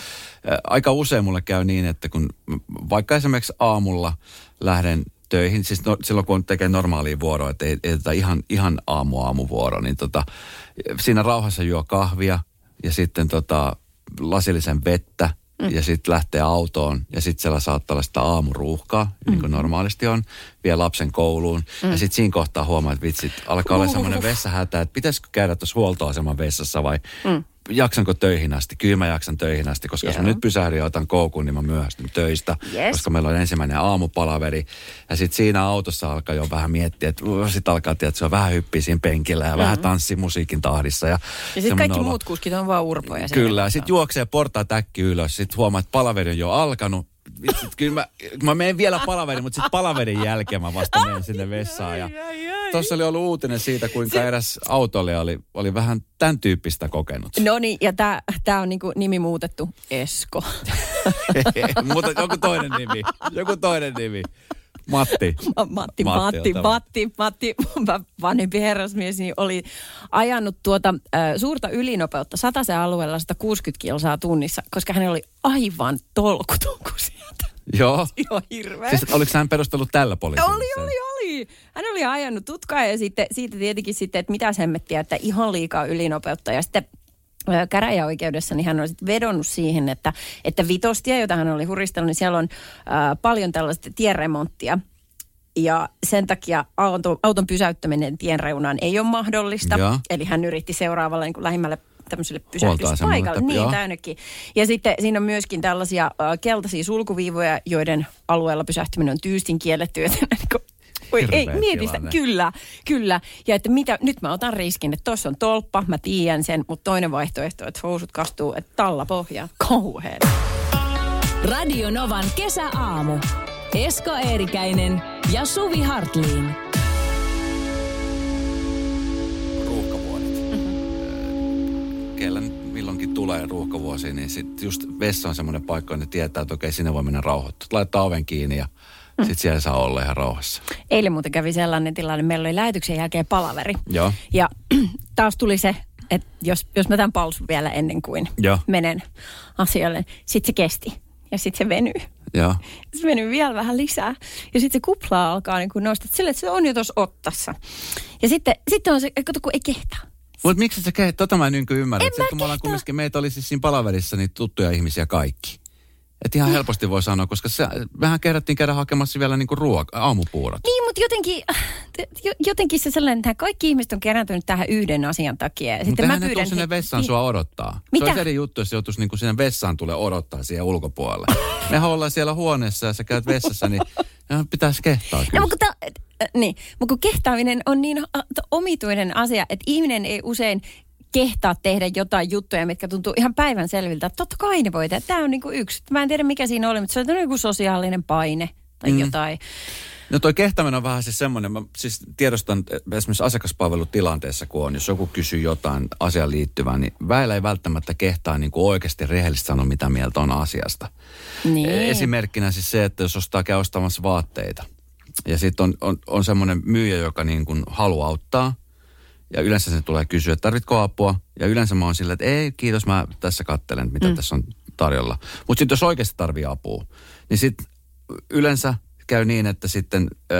aika usein mulle käy niin, että kun vaikka esimerkiksi aamulla lähden töihin, siis no, silloin kun tekee normaalia vuoroa, että ei, ei tätä ihan, ihan aamu aamuvuoro, niin tota, siinä rauhassa juo kahvia ja sitten tota, lasillisen vettä mm. ja sitten lähtee autoon ja sitten siellä saattaa olla sitä aamuruuhkaa, mm. niin kuin normaalisti on, vie lapsen kouluun mm. ja sitten siinä kohtaa huomaa, että vitsit, alkaa olla semmoinen vessahätä, että pitäisikö käydä tuossa huoltoaseman vessassa vai mm. Jaksanko töihin asti? Kyllä mä jaksan töihin asti, koska jos mä Joo. nyt pysähdyn ja otan koukun, niin mä myöhästyn töistä, Yes. koska meillä on ensimmäinen aamupalaveri. Ja sitten siinä autossa alkaa jo vähän miettiä, että sitten alkaa, että se on vähän hyppiä siinä penkillä ja mm. vähän tanssimusiikin tahdissa. Ja, Ja sitten kaikki olo. muut kuskit on vaan urpoja. Kyllä, sitten juoksee portaat äkki ylös, sitten huomaa, että palaveri on jo alkanut, vitsit, kyllä mä, mä menen vielä palaverin, mutta sitten palaverin jälkeen mä vasta menen sinne vessaan. Ja tuossa oli ollut uutinen siitä, kuinka Se... eräs autolija oli, oli vähän tämän tyyppistä kokenut. No niin, ja tämä on niinku nimi muutettu Esko. [LAUGHS] Mutta joku toinen nimi. Joku toinen nimi. [LAUGHS] Matti. Matti, Matti, Matti, Matti, vanhempi herrasmies, niin oli ajanut tuota äh, suurta ylinopeutta sataisen alueella 160 kilsaa tunnissa, koska hän oli aivan tolkuton kuin sieltä. Joo. [LAUGHS] Joo, hirveä. Siis oliko hän perustellut tällä poliisilla? Oli, oli, oli. Hän oli ajanut tutkaa ja sitten siitä tietenkin sitten, että mitä semmettiä, että ihan liikaa ylinopeutta. Ja sitten käräjäoikeudessa, niin hän on sitten vedonnut siihen, että, että vitostia, jota hän oli huristellut, niin siellä on ää, paljon tällaista tieremonttia. Ja sen takia auton, auton pysäyttäminen tien reunaan ei ole mahdollista. Ja. Eli hän yritti seuraavalle niin kuin lähimmälle tämmöiselle pysähdyspaikalle. Niin, täynnäkin. Ja sitten siinä on myöskin tällaisia äh, keltaisia sulkuviivoja, joiden alueella pysähtyminen on tyystin kielletty. [LAUGHS] Joten niin Oi, ei, mieti sitä. Kyllä, kyllä. Ja että mitä, nyt mä otan riskin, että tuossa on tolppa, mä tiedän sen, mutta toinen vaihtoehto, että housut kastuu, että talla pohjaa. Kauhean. Radio Novan kesäaamu. Esko Eerikäinen ja Suvi Hartliin. Ruuhkavuodet. Mm-hmm. Kellä milloinkin tulee ruuhkavuosi, niin sitten just vessa on semmoinen paikka, että tietää, että okei, sinne voi mennä rauhoittua. Laittaa oven kiinni ja. Sitten siellä saa olla ihan rauhassa. Eilen muuten kävi sellainen tilanne, meillä oli lähetyksen jälkeen palaveri. Joo. Ja [CLEARS THROAT] taas tuli se, että jos, jos mä tämän palsun vielä ennen kuin Joo. menen asialle, sitten se kesti ja sitten se venyy. Joo. [LAUGHS] Se venyy vielä vähän lisää. Ja sitten se kupla alkaa niin kuin nostaa sille, että se on jo tuossa ottassa. Ja sitten, sitten on se, kato kun ei kehtaa. Mutta miksi sä kehtaa? Tota mä en niin ymmärrä. En mä kun kumminkin, meitä oli siis siinä palaverissa niin tuttuja ihmisiä kaikki. Että ihan helposti voi sanoa, koska se, vähän kerättiin käydä hakemassa vielä niinku ruoka, aamupuurot. Niin, mutta jotenkin, jotenkin se sellainen, että kaikki ihmiset on kerääntynyt tähän yhden asian takia. Sitten mä pyydän... sinne vessaan he... sua odottaa. Mitä? Se olisi eri juttu, jos se joutuisi niinku sinne vessaan tulee odottaa siihen ulkopuolelle. [LAUGHS] Me ollaan siellä huoneessa ja sä käyt vessassa, niin pitäisi kehtaa kyllä. No, mutta, ta, niin, mutta kun kehtaaminen on niin omituinen asia, että ihminen ei usein kehtaa tehdä jotain juttuja, mitkä tuntuu ihan päivän selviltä. Totta kai ne voi tehdä. Tämä on niin kuin yksi. Mä en tiedä mikä siinä oli, mutta se on joku sosiaalinen paine tai mm. jotain. No toi kehtäminen on vähän siis semmoinen, mä siis tiedostan esimerkiksi asiakaspalvelutilanteessa, kun on, jos joku kysyy jotain asiaan liittyvää, niin väillä ei välttämättä kehtaa niin kuin oikeasti rehellisesti sanoa, mitä mieltä on asiasta. Niin. Esimerkkinä siis se, että jos ostaa käy ostamassa vaatteita, ja sitten on, on, on semmoinen myyjä, joka niin kuin haluaa auttaa, ja yleensä se tulee kysyä, että tarvitko apua? Ja yleensä mä oon silleen, että ei, kiitos, mä tässä kattelen, mitä mm. tässä on tarjolla. Mutta sitten jos oikeasti tarvii apua, niin sitten yleensä käy niin, että sitten äh,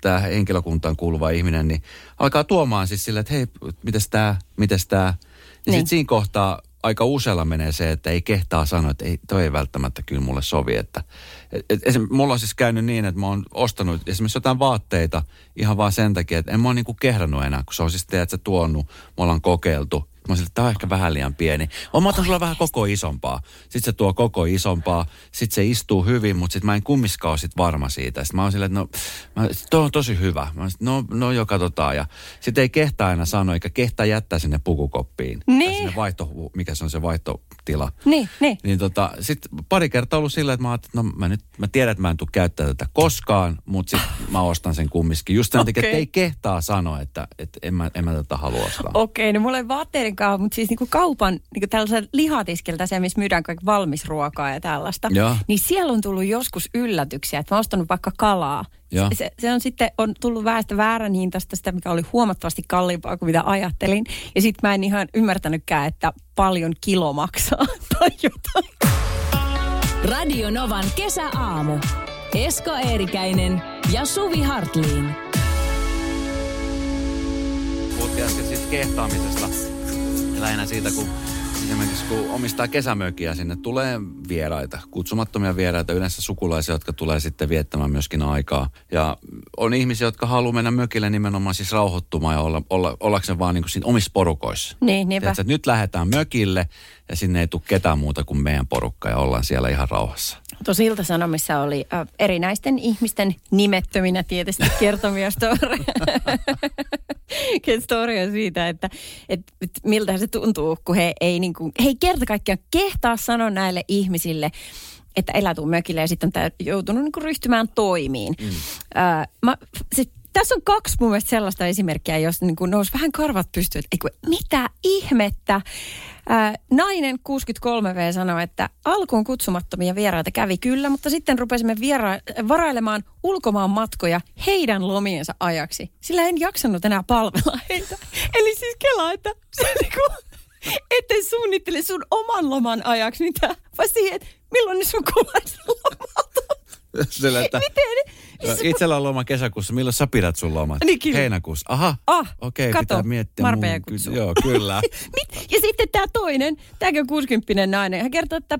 tämä henkilökuntaan kuuluva ihminen niin alkaa tuomaan siis silleen, että hei, mitäs tämä, mitäs tämä. Niin, niin. sitten siinä kohtaa aika usealla menee se, että ei kehtaa sanoa, että ei, toi ei välttämättä kyllä mulle sovi. Että, et, et, esim, mulla on siis käynyt niin, että mä oon ostanut esimerkiksi jotain vaatteita ihan vaan sen takia, että en mä oon niinku kehdannut enää, kun se on siis teet sä tuonut, me ollaan kokeiltu. Mä sanoin, että tämä on ehkä vähän liian pieni. On mä otan sulla vähän koko isompaa. Sitten se tuo koko isompaa. Sitten se istuu hyvin, mutta sitten mä en kummiskaan ole sit varma siitä. Sitten mä oon silleen, että no, mä, toi on tosi hyvä. Mä sit, no, no jo katsotaan. Ja sitten ei kehtaa aina sanoa, eikä kehtaa jättää sinne pukukoppiin. Niin. Sinne vaihto, mikä se on se vaihtotila. Niin, niin. Niin tota, sitten pari kertaa ollut sillä, että mä että no mä, nyt, mä tiedän, että mä en tule käyttää tätä koskaan, mutta sitten mä ostan sen kumminkin. Just sen okay. takia, että ei kehtaa sanoa, että, että en, mä, en mä tätä halua ostaa. Okei, okay, no mulla ei vaatteiden kuitenkaan, mutta siis niinku kaupan niinku tällaisen lihatiskiltä, se missä myydään kaikki valmisruokaa ja tällaista, ja. niin siellä on tullut joskus yllätyksiä, että mä oon ostanut vaikka kalaa. Se, se, on sitten on tullut väestä väärän hintaista sitä, mikä oli huomattavasti kalliimpaa kuin mitä ajattelin. Ja sitten mä en ihan ymmärtänytkään, että paljon kilo maksaa [LAUGHS] tai jotain. Radio Novan kesäaamu. Esko Eerikäinen ja Suvi Hartliin puhuttiin äsken siitä kehtaamisesta. Lähinnä siitä, kun esimerkiksi kun omistaa kesämökiä, sinne tulee vieraita, kutsumattomia vieraita, yleensä sukulaisia, jotka tulee sitten viettämään myöskin aikaa. Ja on ihmisiä, jotka haluaa mennä mökille nimenomaan siis rauhoittumaan ja olla, olla, ollakseen vaan niin kuin siinä omissa porukoissa. Niin, niinpä. Tiedätkö, että nyt lähdetään mökille ja sinne ei tule ketään muuta kuin meidän porukka ja ollaan siellä ihan rauhassa. Tuossa Ilta-Sanomissa oli äh, erinäisten ihmisten nimettöminä tietysti kertomia storeja. [LAUGHS] storia siitä, että, että, että miltä se tuntuu, kun he ei, niin kuin, he ei kerta kaikkiaan kehtaa sanoa näille ihmisille, että elää tuu mökille ja sitten on tää, joutunut niin kuin ryhtymään toimiin. Mm. Öö, mä, sit, tässä on kaksi mun mielestä sellaista esimerkkiä, jos niin kuin nousi vähän karvat pystyyn, että mitä ihmettä. Ää, nainen 63V sanoi, että alkuun kutsumattomia vieraita kävi kyllä, mutta sitten rupesimme viera- varailemaan ulkomaan matkoja heidän lomiensa ajaksi. Sillä en jaksanut enää palvella heitä. Eli siis kelaa, että se niinku, ettei suunnittele sun oman loman ajaksi mitään, vaan siihen, että milloin ne sukulaiset lomat on. [LAUGHS] Sillä, että Miten? No, itsellä on loma kesäkuussa. Milloin sä pidät sun lomat? Niin, kyllä. Heinäkuussa. Aha, Ah, okei, kato, pitää miettiä. Marbella mun- kutsuu. Joo, kyllä. [LAUGHS] Ja sitten tämä toinen, tämäkin on 60 nainen, hän kertoo, että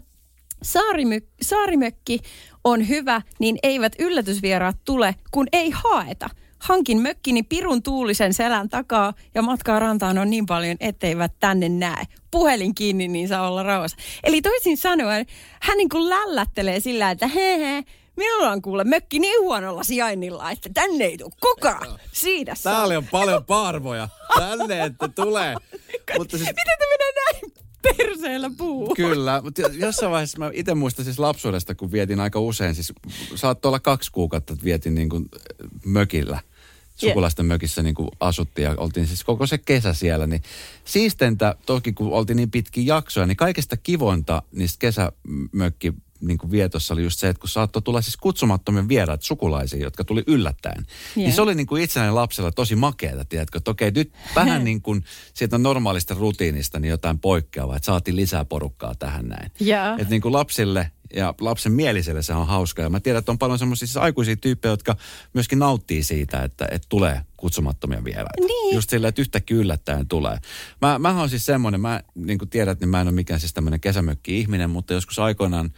saarimö- saarimökki on hyvä, niin eivät yllätysvieraat tule, kun ei haeta. Hankin mökkini pirun tuulisen selän takaa ja matkaa rantaan on niin paljon, etteivät tänne näe. Puhelin kiinni, niin saa olla rauhassa. Eli toisin sanoen, hän niin kuin lällättelee sillä, että he he, minulla on kuule mökki niin huonolla sijainnilla, että tänne ei tule kukaan. Siitä saa. Täällä on paljon parvoja. Tänne, että tulee. [LAUGHS] Mutta siis, Miten te menee näin perseellä puu? Kyllä, mutta jossain vaiheessa mä itse muistan siis lapsuudesta, kun vietin aika usein, siis saattoi olla kaksi kuukautta, että vietin niin kuin mökillä. Sukulaisten mökissä niin kuin asuttiin ja oltiin siis koko se kesä siellä. Niin siistentä, toki kun oltiin niin pitkin jaksoja, niin kaikesta kivointa niistä kesämökki niin kuin vietossa oli just se, että kun saattoi tulla siis kutsumattomia vieraat sukulaisia, jotka tuli yllättäen. Yeah. Niin se oli niin kuin itsenäinen lapsella tosi makeeta, tiedätkö, että okei, nyt vähän [LAUGHS] niin kuin siitä normaalista rutiinista niin jotain poikkeavaa, että saatiin lisää porukkaa tähän näin. Joo. Että niin kuin lapsille ja lapsen mieliselle se on hauska. Ja mä tiedän, että on paljon semmoisia siis aikuisia tyyppejä, jotka myöskin nauttii siitä, että, että tulee kutsumattomia vieraita. Niin. Just sillä, että yhtäkkiä yllättäen tulee. Mä, mä oon siis semmoinen, mä niin kuin tiedät, niin mä en ole mikään siis tämmöinen kesämökki-ihminen, mutta joskus aikoinaan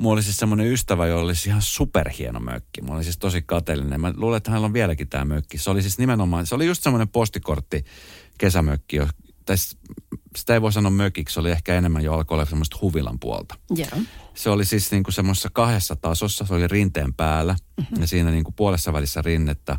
Mulla oli siis semmoinen ystävä, jolla oli siis ihan superhieno mökki. Mulla oli siis tosi kateellinen. Mä luulen, että hänellä on vieläkin tämä mökki. Se oli siis nimenomaan, se oli just semmoinen postikortti kesämökki. jo- Tai sitä ei voi sanoa mökiksi, se oli ehkä enemmän jo alkoi olla semmoista huvilan puolta. Joo. Se oli siis niin kuin semmoisessa kahdessa tasossa, se oli rinteen päällä mm-hmm. ja siinä niin kuin puolessa välissä rinnettä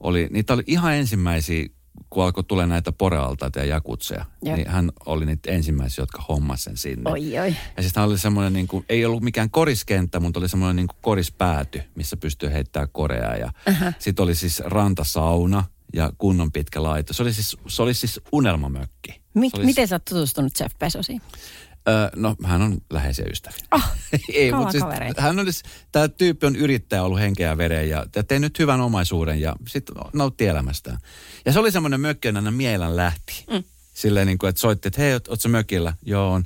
oli, niitä oli ihan ensimmäisiä, kun alkoi tulee näitä porealtaita ja jakutseja, Joo. niin hän oli niitä ensimmäisiä, jotka hommasi sen sinne. Oi, oi. Ja sitten oli semmoinen, niin kuin, ei ollut mikään koriskenttä, mutta oli semmoinen niin kuin korispääty, missä pystyy heittämään korea. Ja uh-huh. sitten oli siis rantasauna ja kunnon pitkä laito. Se oli siis, se oli siis unelmamökki. Mi- Se oli miten sä oot tutustunut Jeff Bezosiin? Öö, no, hän on läheisiä ystäviä. Ah, [LAUGHS] Ei, mutta siis, hän on, tämä tyyppi on yrittäjä ollut henkeä ja veren ja, ja tee nyt hyvän omaisuuden ja sitten nautti elämästään. Ja se oli semmoinen mökki, jonne mielän lähti. Mm. Silleen niin kuin, että soitti, että hei, oot, oot sä mökillä? Joo, on.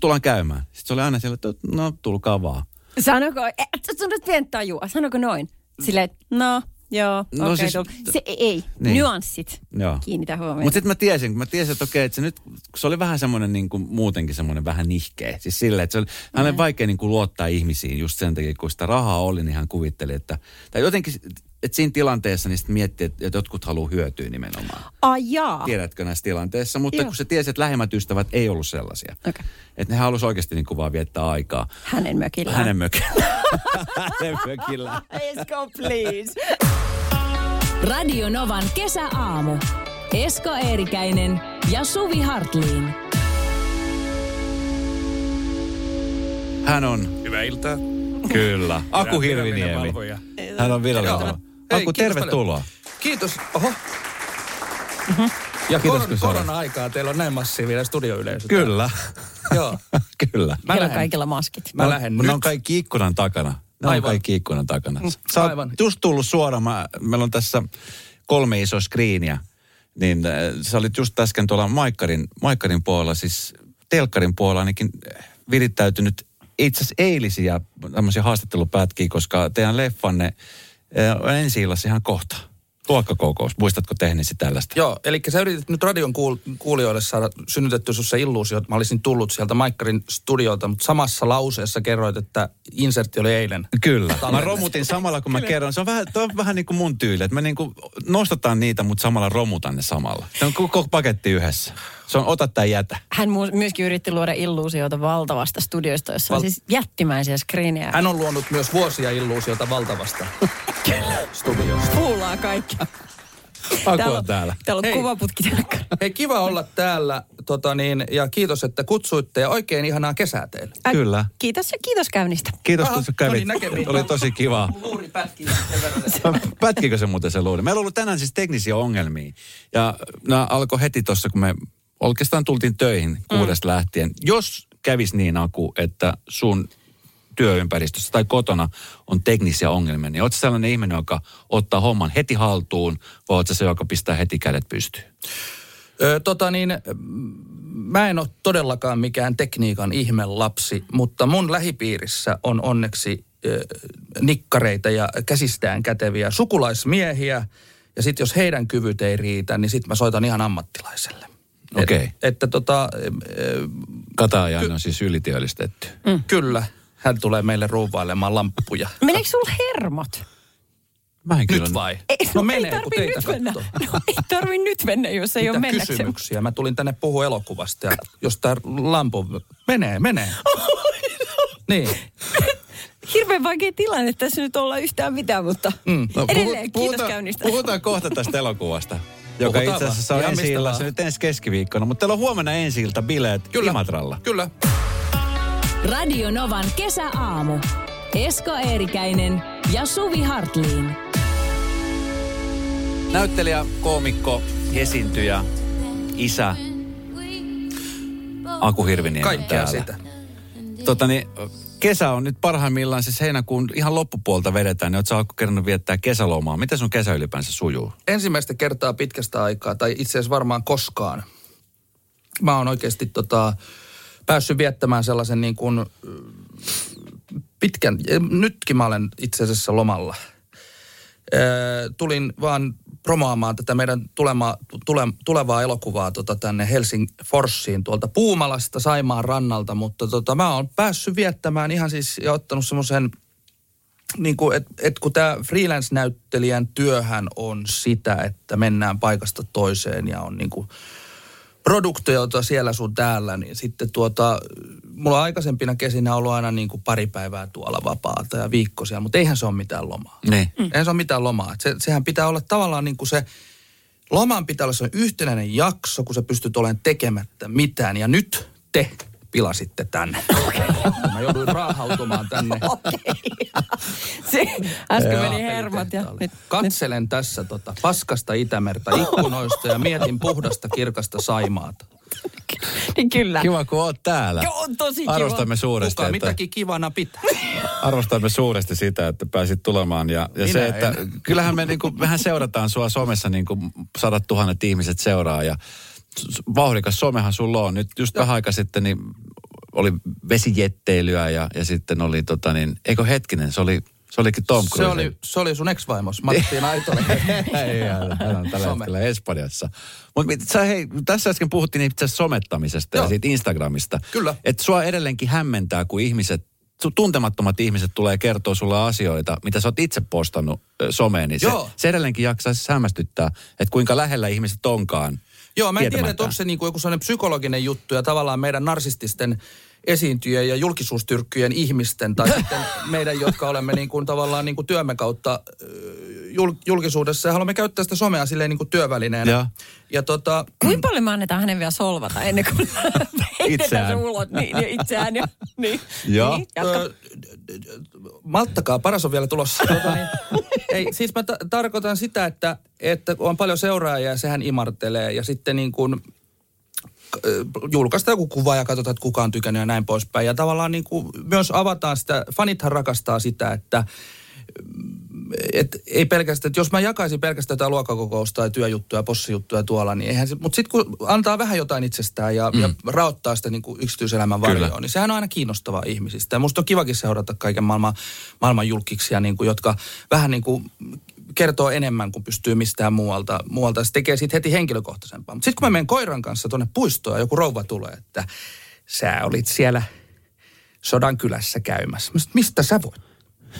Tullaan käymään. Sitten se oli aina sillä, että no, tulkaa vaan. Sanoko, et sä nyt pientä tajua, sanoko noin? Silleen, että no, joo, No okei, siis- se ei, Niin. nyanssit. Joo. Kiinnitä huomioon. Mutta sitten mä tiesin, kun mä tiesin, että okei, että se nyt, se oli vähän semmoinen niin kuin muutenkin semmoinen vähän nihkeä. Siis silleen, että se oli, hän oli vaikea niin kuin luottaa ihmisiin just sen takia, kun sitä rahaa oli, niin hän kuvitteli, että, tai jotenkin, että siinä tilanteessa niin sitten mietti, että, jotkut haluaa hyötyä nimenomaan. Ai jaa. Tiedätkö näissä tilanteissa, mutta Joo. kun se tiesi, että lähemmät ystävät ei ollut sellaisia. Okei. Että ne halusi oikeasti niin kuin vaan viettää aikaa. Hänen mökillään. Hänen mökillä. [LAUGHS] Hänen mökillä. Let's [LAUGHS] go, please. Radio Novan kesäaamu. Esko Eerikäinen ja Suvi Hartliin. Hän on, Hyvää iltaa. kyllä, Aku Hirviniemi. Hän on virallinen. Hei, Aku, kiitos tervetuloa. paljon. Kiitos. Oho. Ja Kiitos, kor- sä korona-aikaa teillä on näin massiivinen studioyleisö. Kyllä, [LAUGHS] Joo. kyllä. Mä Heillä on lähden. kaikilla maskit. Mä lähden Ne nyt. on kaikki ikkunan takana. Ne on Aivan. kaikki ikkunan takana. Sä oot Aivan. just tullut suoraan. Mä, meillä on tässä kolme isoa screeniä. Niin äh, sä olit just äsken tuolla Maikkarin, Maikkarin puolella, siis telkkarin puolella ainakin äh, virittäytynyt itse asiassa eilisiä tämmöisiä haastattelupätkiä, koska teidän leffanne äh, on ensi illassa ihan kohta. Luokkakokous. Muistatko tehneesi tällaista? Joo, eli sä yritit nyt radion kuul- kuulijoille saada synnytetty sussa illuusio, että mä olisin tullut sieltä Maikkarin studiolta, mutta samassa lauseessa kerroit, että insertti oli eilen. Kyllä. Mä Tallennettu. romutin samalla, kun mä kerron. Se on vähän, toi on vähän niin kuin mun tyyli, että mä niin kuin nostetaan niitä, mutta samalla romutan ne samalla. Se on koko paketti yhdessä. Se on ota tai jätä. Hän mu- myöskin yritti luoda illuusioita valtavasta studiosta, jossa on Val- siis jättimäisiä screenejä. Hän on luonut myös vuosia illuusiota valtavasta [LAUGHS] studiosta. Kuulaa kaikki. Aku on täällä. Täällä on Hei. kuvaputki telkkari. Hei, kiva olla täällä. tota niin, ja kiitos, että kutsuitte ja oikein ihanaa kesää teille. Ä, Kyllä. Kiitos ja kiitos käynnistä. Kiitos, kun no kävit. niin, näkemiin. Oli tosi kiva. Luuri pätkii sen verran, että- [LAUGHS] Pätkikö se muuten se luuri? Meillä on ollut tänään siis teknisiä ongelmia. Ja nämä alkoi heti tuossa, kun me oikeastaan tultiin töihin kuudesta lähtien. Jos kävisi niin, Aku, että sun työympäristössä tai kotona on teknisiä ongelmia, niin sä sellainen ihminen, joka ottaa homman heti haltuun, vai sä se, joka pistää heti kädet pystyyn? Ö, tota niin, mm, mä en ole todellakaan mikään tekniikan ihmelapsi, mutta mun lähipiirissä on onneksi ö, nikkareita ja käsistään käteviä sukulaismiehiä. Ja sitten jos heidän kyvyt ei riitä, niin sitten mä soitan ihan ammattilaiselle. Et- Okei. että tota, ö, Katajainen on siis ylityöllistetty. mm. kyllä, hän tulee meille ruuvailemaan lamppuja. Meneekö sulla hermot? Mä en kyllä... Nyt vai? Ei, no ei menee, kun tarvi teitä nyt mennä. No, ei tarvi nyt mennä, jos ei ole Mitä mennäkseen. kysymyksiä? Mä tulin tänne puhua elokuvasta ja jos tää lampu... Menee, menee. [LAUGHS] niin. Hirveän vaikea tilanne tässä nyt olla yhtään mitään, mutta mm. No, edelleen puhu- kiitos puhutaan, käynnistä. Puhutaan kohta tästä elokuvasta. Joka itse asiassa on ensi illassa vaan. nyt ensi keskiviikkona. Mutta teillä on huomenna ensi ilta bileet Kyllä. Imatralla. Kyllä. Radio Novan kesäaamu. Esko Eerikäinen ja Suvi Hartliin. Näyttelijä, koomikko, esiintyjä, isä, Aku Hirviniemi Kaikkea täällä. sitä. Tota niin, kesä on nyt parhaimmillaan, siis heinäkuun ihan loppupuolta vedetään, niin Aku kerännyt viettää kesälomaa? Miten sun kesä ylipäänsä sujuu? Ensimmäistä kertaa pitkästä aikaa, tai itse asiassa varmaan koskaan, mä oon oikeasti tota, päässyt viettämään sellaisen niin kuin, pitkän, nytkin mä olen itse asiassa lomalla. Tulin vaan promoamaan tätä meidän tulema, tule, tulevaa elokuvaa tota, tänne Helsingforssiin tuolta Puumalasta Saimaan rannalta, mutta tota, mä oon päässyt viettämään ihan siis ja ottanut semmoisen niin kuin, et, et kun tämä freelance-näyttelijän työhän on sitä, että mennään paikasta toiseen ja on niin kuin produkteja, joita siellä sun täällä, niin sitten tuota, mulla on aikaisempina kesinä ollut aina niin kuin pari päivää tuolla vapaata ja viikko siellä, mutta eihän se ole mitään lomaa. Niin. Mm. Eihän se ole mitään lomaa. Se, sehän pitää olla tavallaan niin kuin se, loman pitää olla se yhtenäinen jakso, kun sä pystyt olemaan tekemättä mitään. Ja nyt te pilasitte tänne. Mä jouduin raahautumaan tänne. [LAUGHS] Se, äsken meni hermot ja nyt, nyt Katselen tässä tota paskasta Itämerta ikkunoista ja mietin puhdasta kirkasta Saimaata. niin kyllä. Kiva, kun oot täällä. Joo, on tosi kiva. Arvostamme suuresti, Kuka että, mitäkin kivana pitää. arvostamme suuresti sitä, että pääsit tulemaan. Ja, ja Minä se, että en. kyllähän me niinku, mehän seurataan sua somessa, niin kuin sadat tuhannet ihmiset seuraa. Ja vauhdikas somehan sulla on. Nyt just vähän aika sitten niin oli vesijetteilyä ja, ja sitten oli tota niin, eikö hetkinen, se oli, se olikin Tom Se Cruise. oli, se oli sun ex-vaimos, Marttiin [LAUGHS] Aitola. Ei, hän, on tällä Some. hetkellä Espanjassa. Mutta sä hei, tässä äsken puhuttiin itse asiassa somettamisesta ja Joo. siitä Instagramista. Kyllä. Että sua edelleenkin hämmentää, kun ihmiset, su- tuntemattomat ihmiset tulee kertoa sulle asioita, mitä sä oot itse postannut someen, niin se, Joo. se edelleenkin jaksaa siis hämmästyttää, että kuinka lähellä ihmiset onkaan. Joo, mä en tiedä, että onko se niinku joku sellainen psykologinen juttu ja tavallaan meidän narsististen esiintyjien ja julkisuustyrkkyjen ihmisten tai [LAUGHS] sitten meidän, jotka olemme niin kuin tavallaan niin kuin työmme kautta jul, julkisuudessa ja haluamme käyttää sitä somea silleen niin kuin työvälineenä. Joo. Ja tota, Kuinka paljon me annetaan hänen vielä solvata ennen kuin [LAUGHS] Itseään. se ulos? Niin, ja itseään. Ja, niin. Joo. Niin, malttakaa, paras on vielä tulossa. [LAUGHS] Tota, niin, ei, siis mä ta- tarkoitan sitä, että, että on paljon seuraajia ja sehän imartelee ja sitten niin kuin ö, julkaista joku kuva ja katsotaan, että kuka on tykännyt ja näin poispäin. Ja tavallaan niin kuin myös avataan sitä, fanithan rakastaa sitä, että et ei pelkästään, että jos mä jakaisin pelkästään jotain luokkakokousta tai työjuttuja, possijuttuja tuolla, niin eihän se, mutta sitten kun antaa vähän jotain itsestään ja, mm. ja raottaa sitä niin kuin yksityiselämän varjoon, niin sehän on aina kiinnostavaa ihmisistä. Ja musta on kivakin seurata kaiken maailman, maailman julkiksia, niin kuin, jotka vähän niin kuin kertoo enemmän kuin pystyy mistään muualta. muualta. Se tekee siitä heti henkilökohtaisempaa. Mutta sitten kun mä menen koiran kanssa tuonne puistoon ja joku rouva tulee, että sä olit siellä sodan kylässä käymässä. Mä sanoin, mistä sä voit?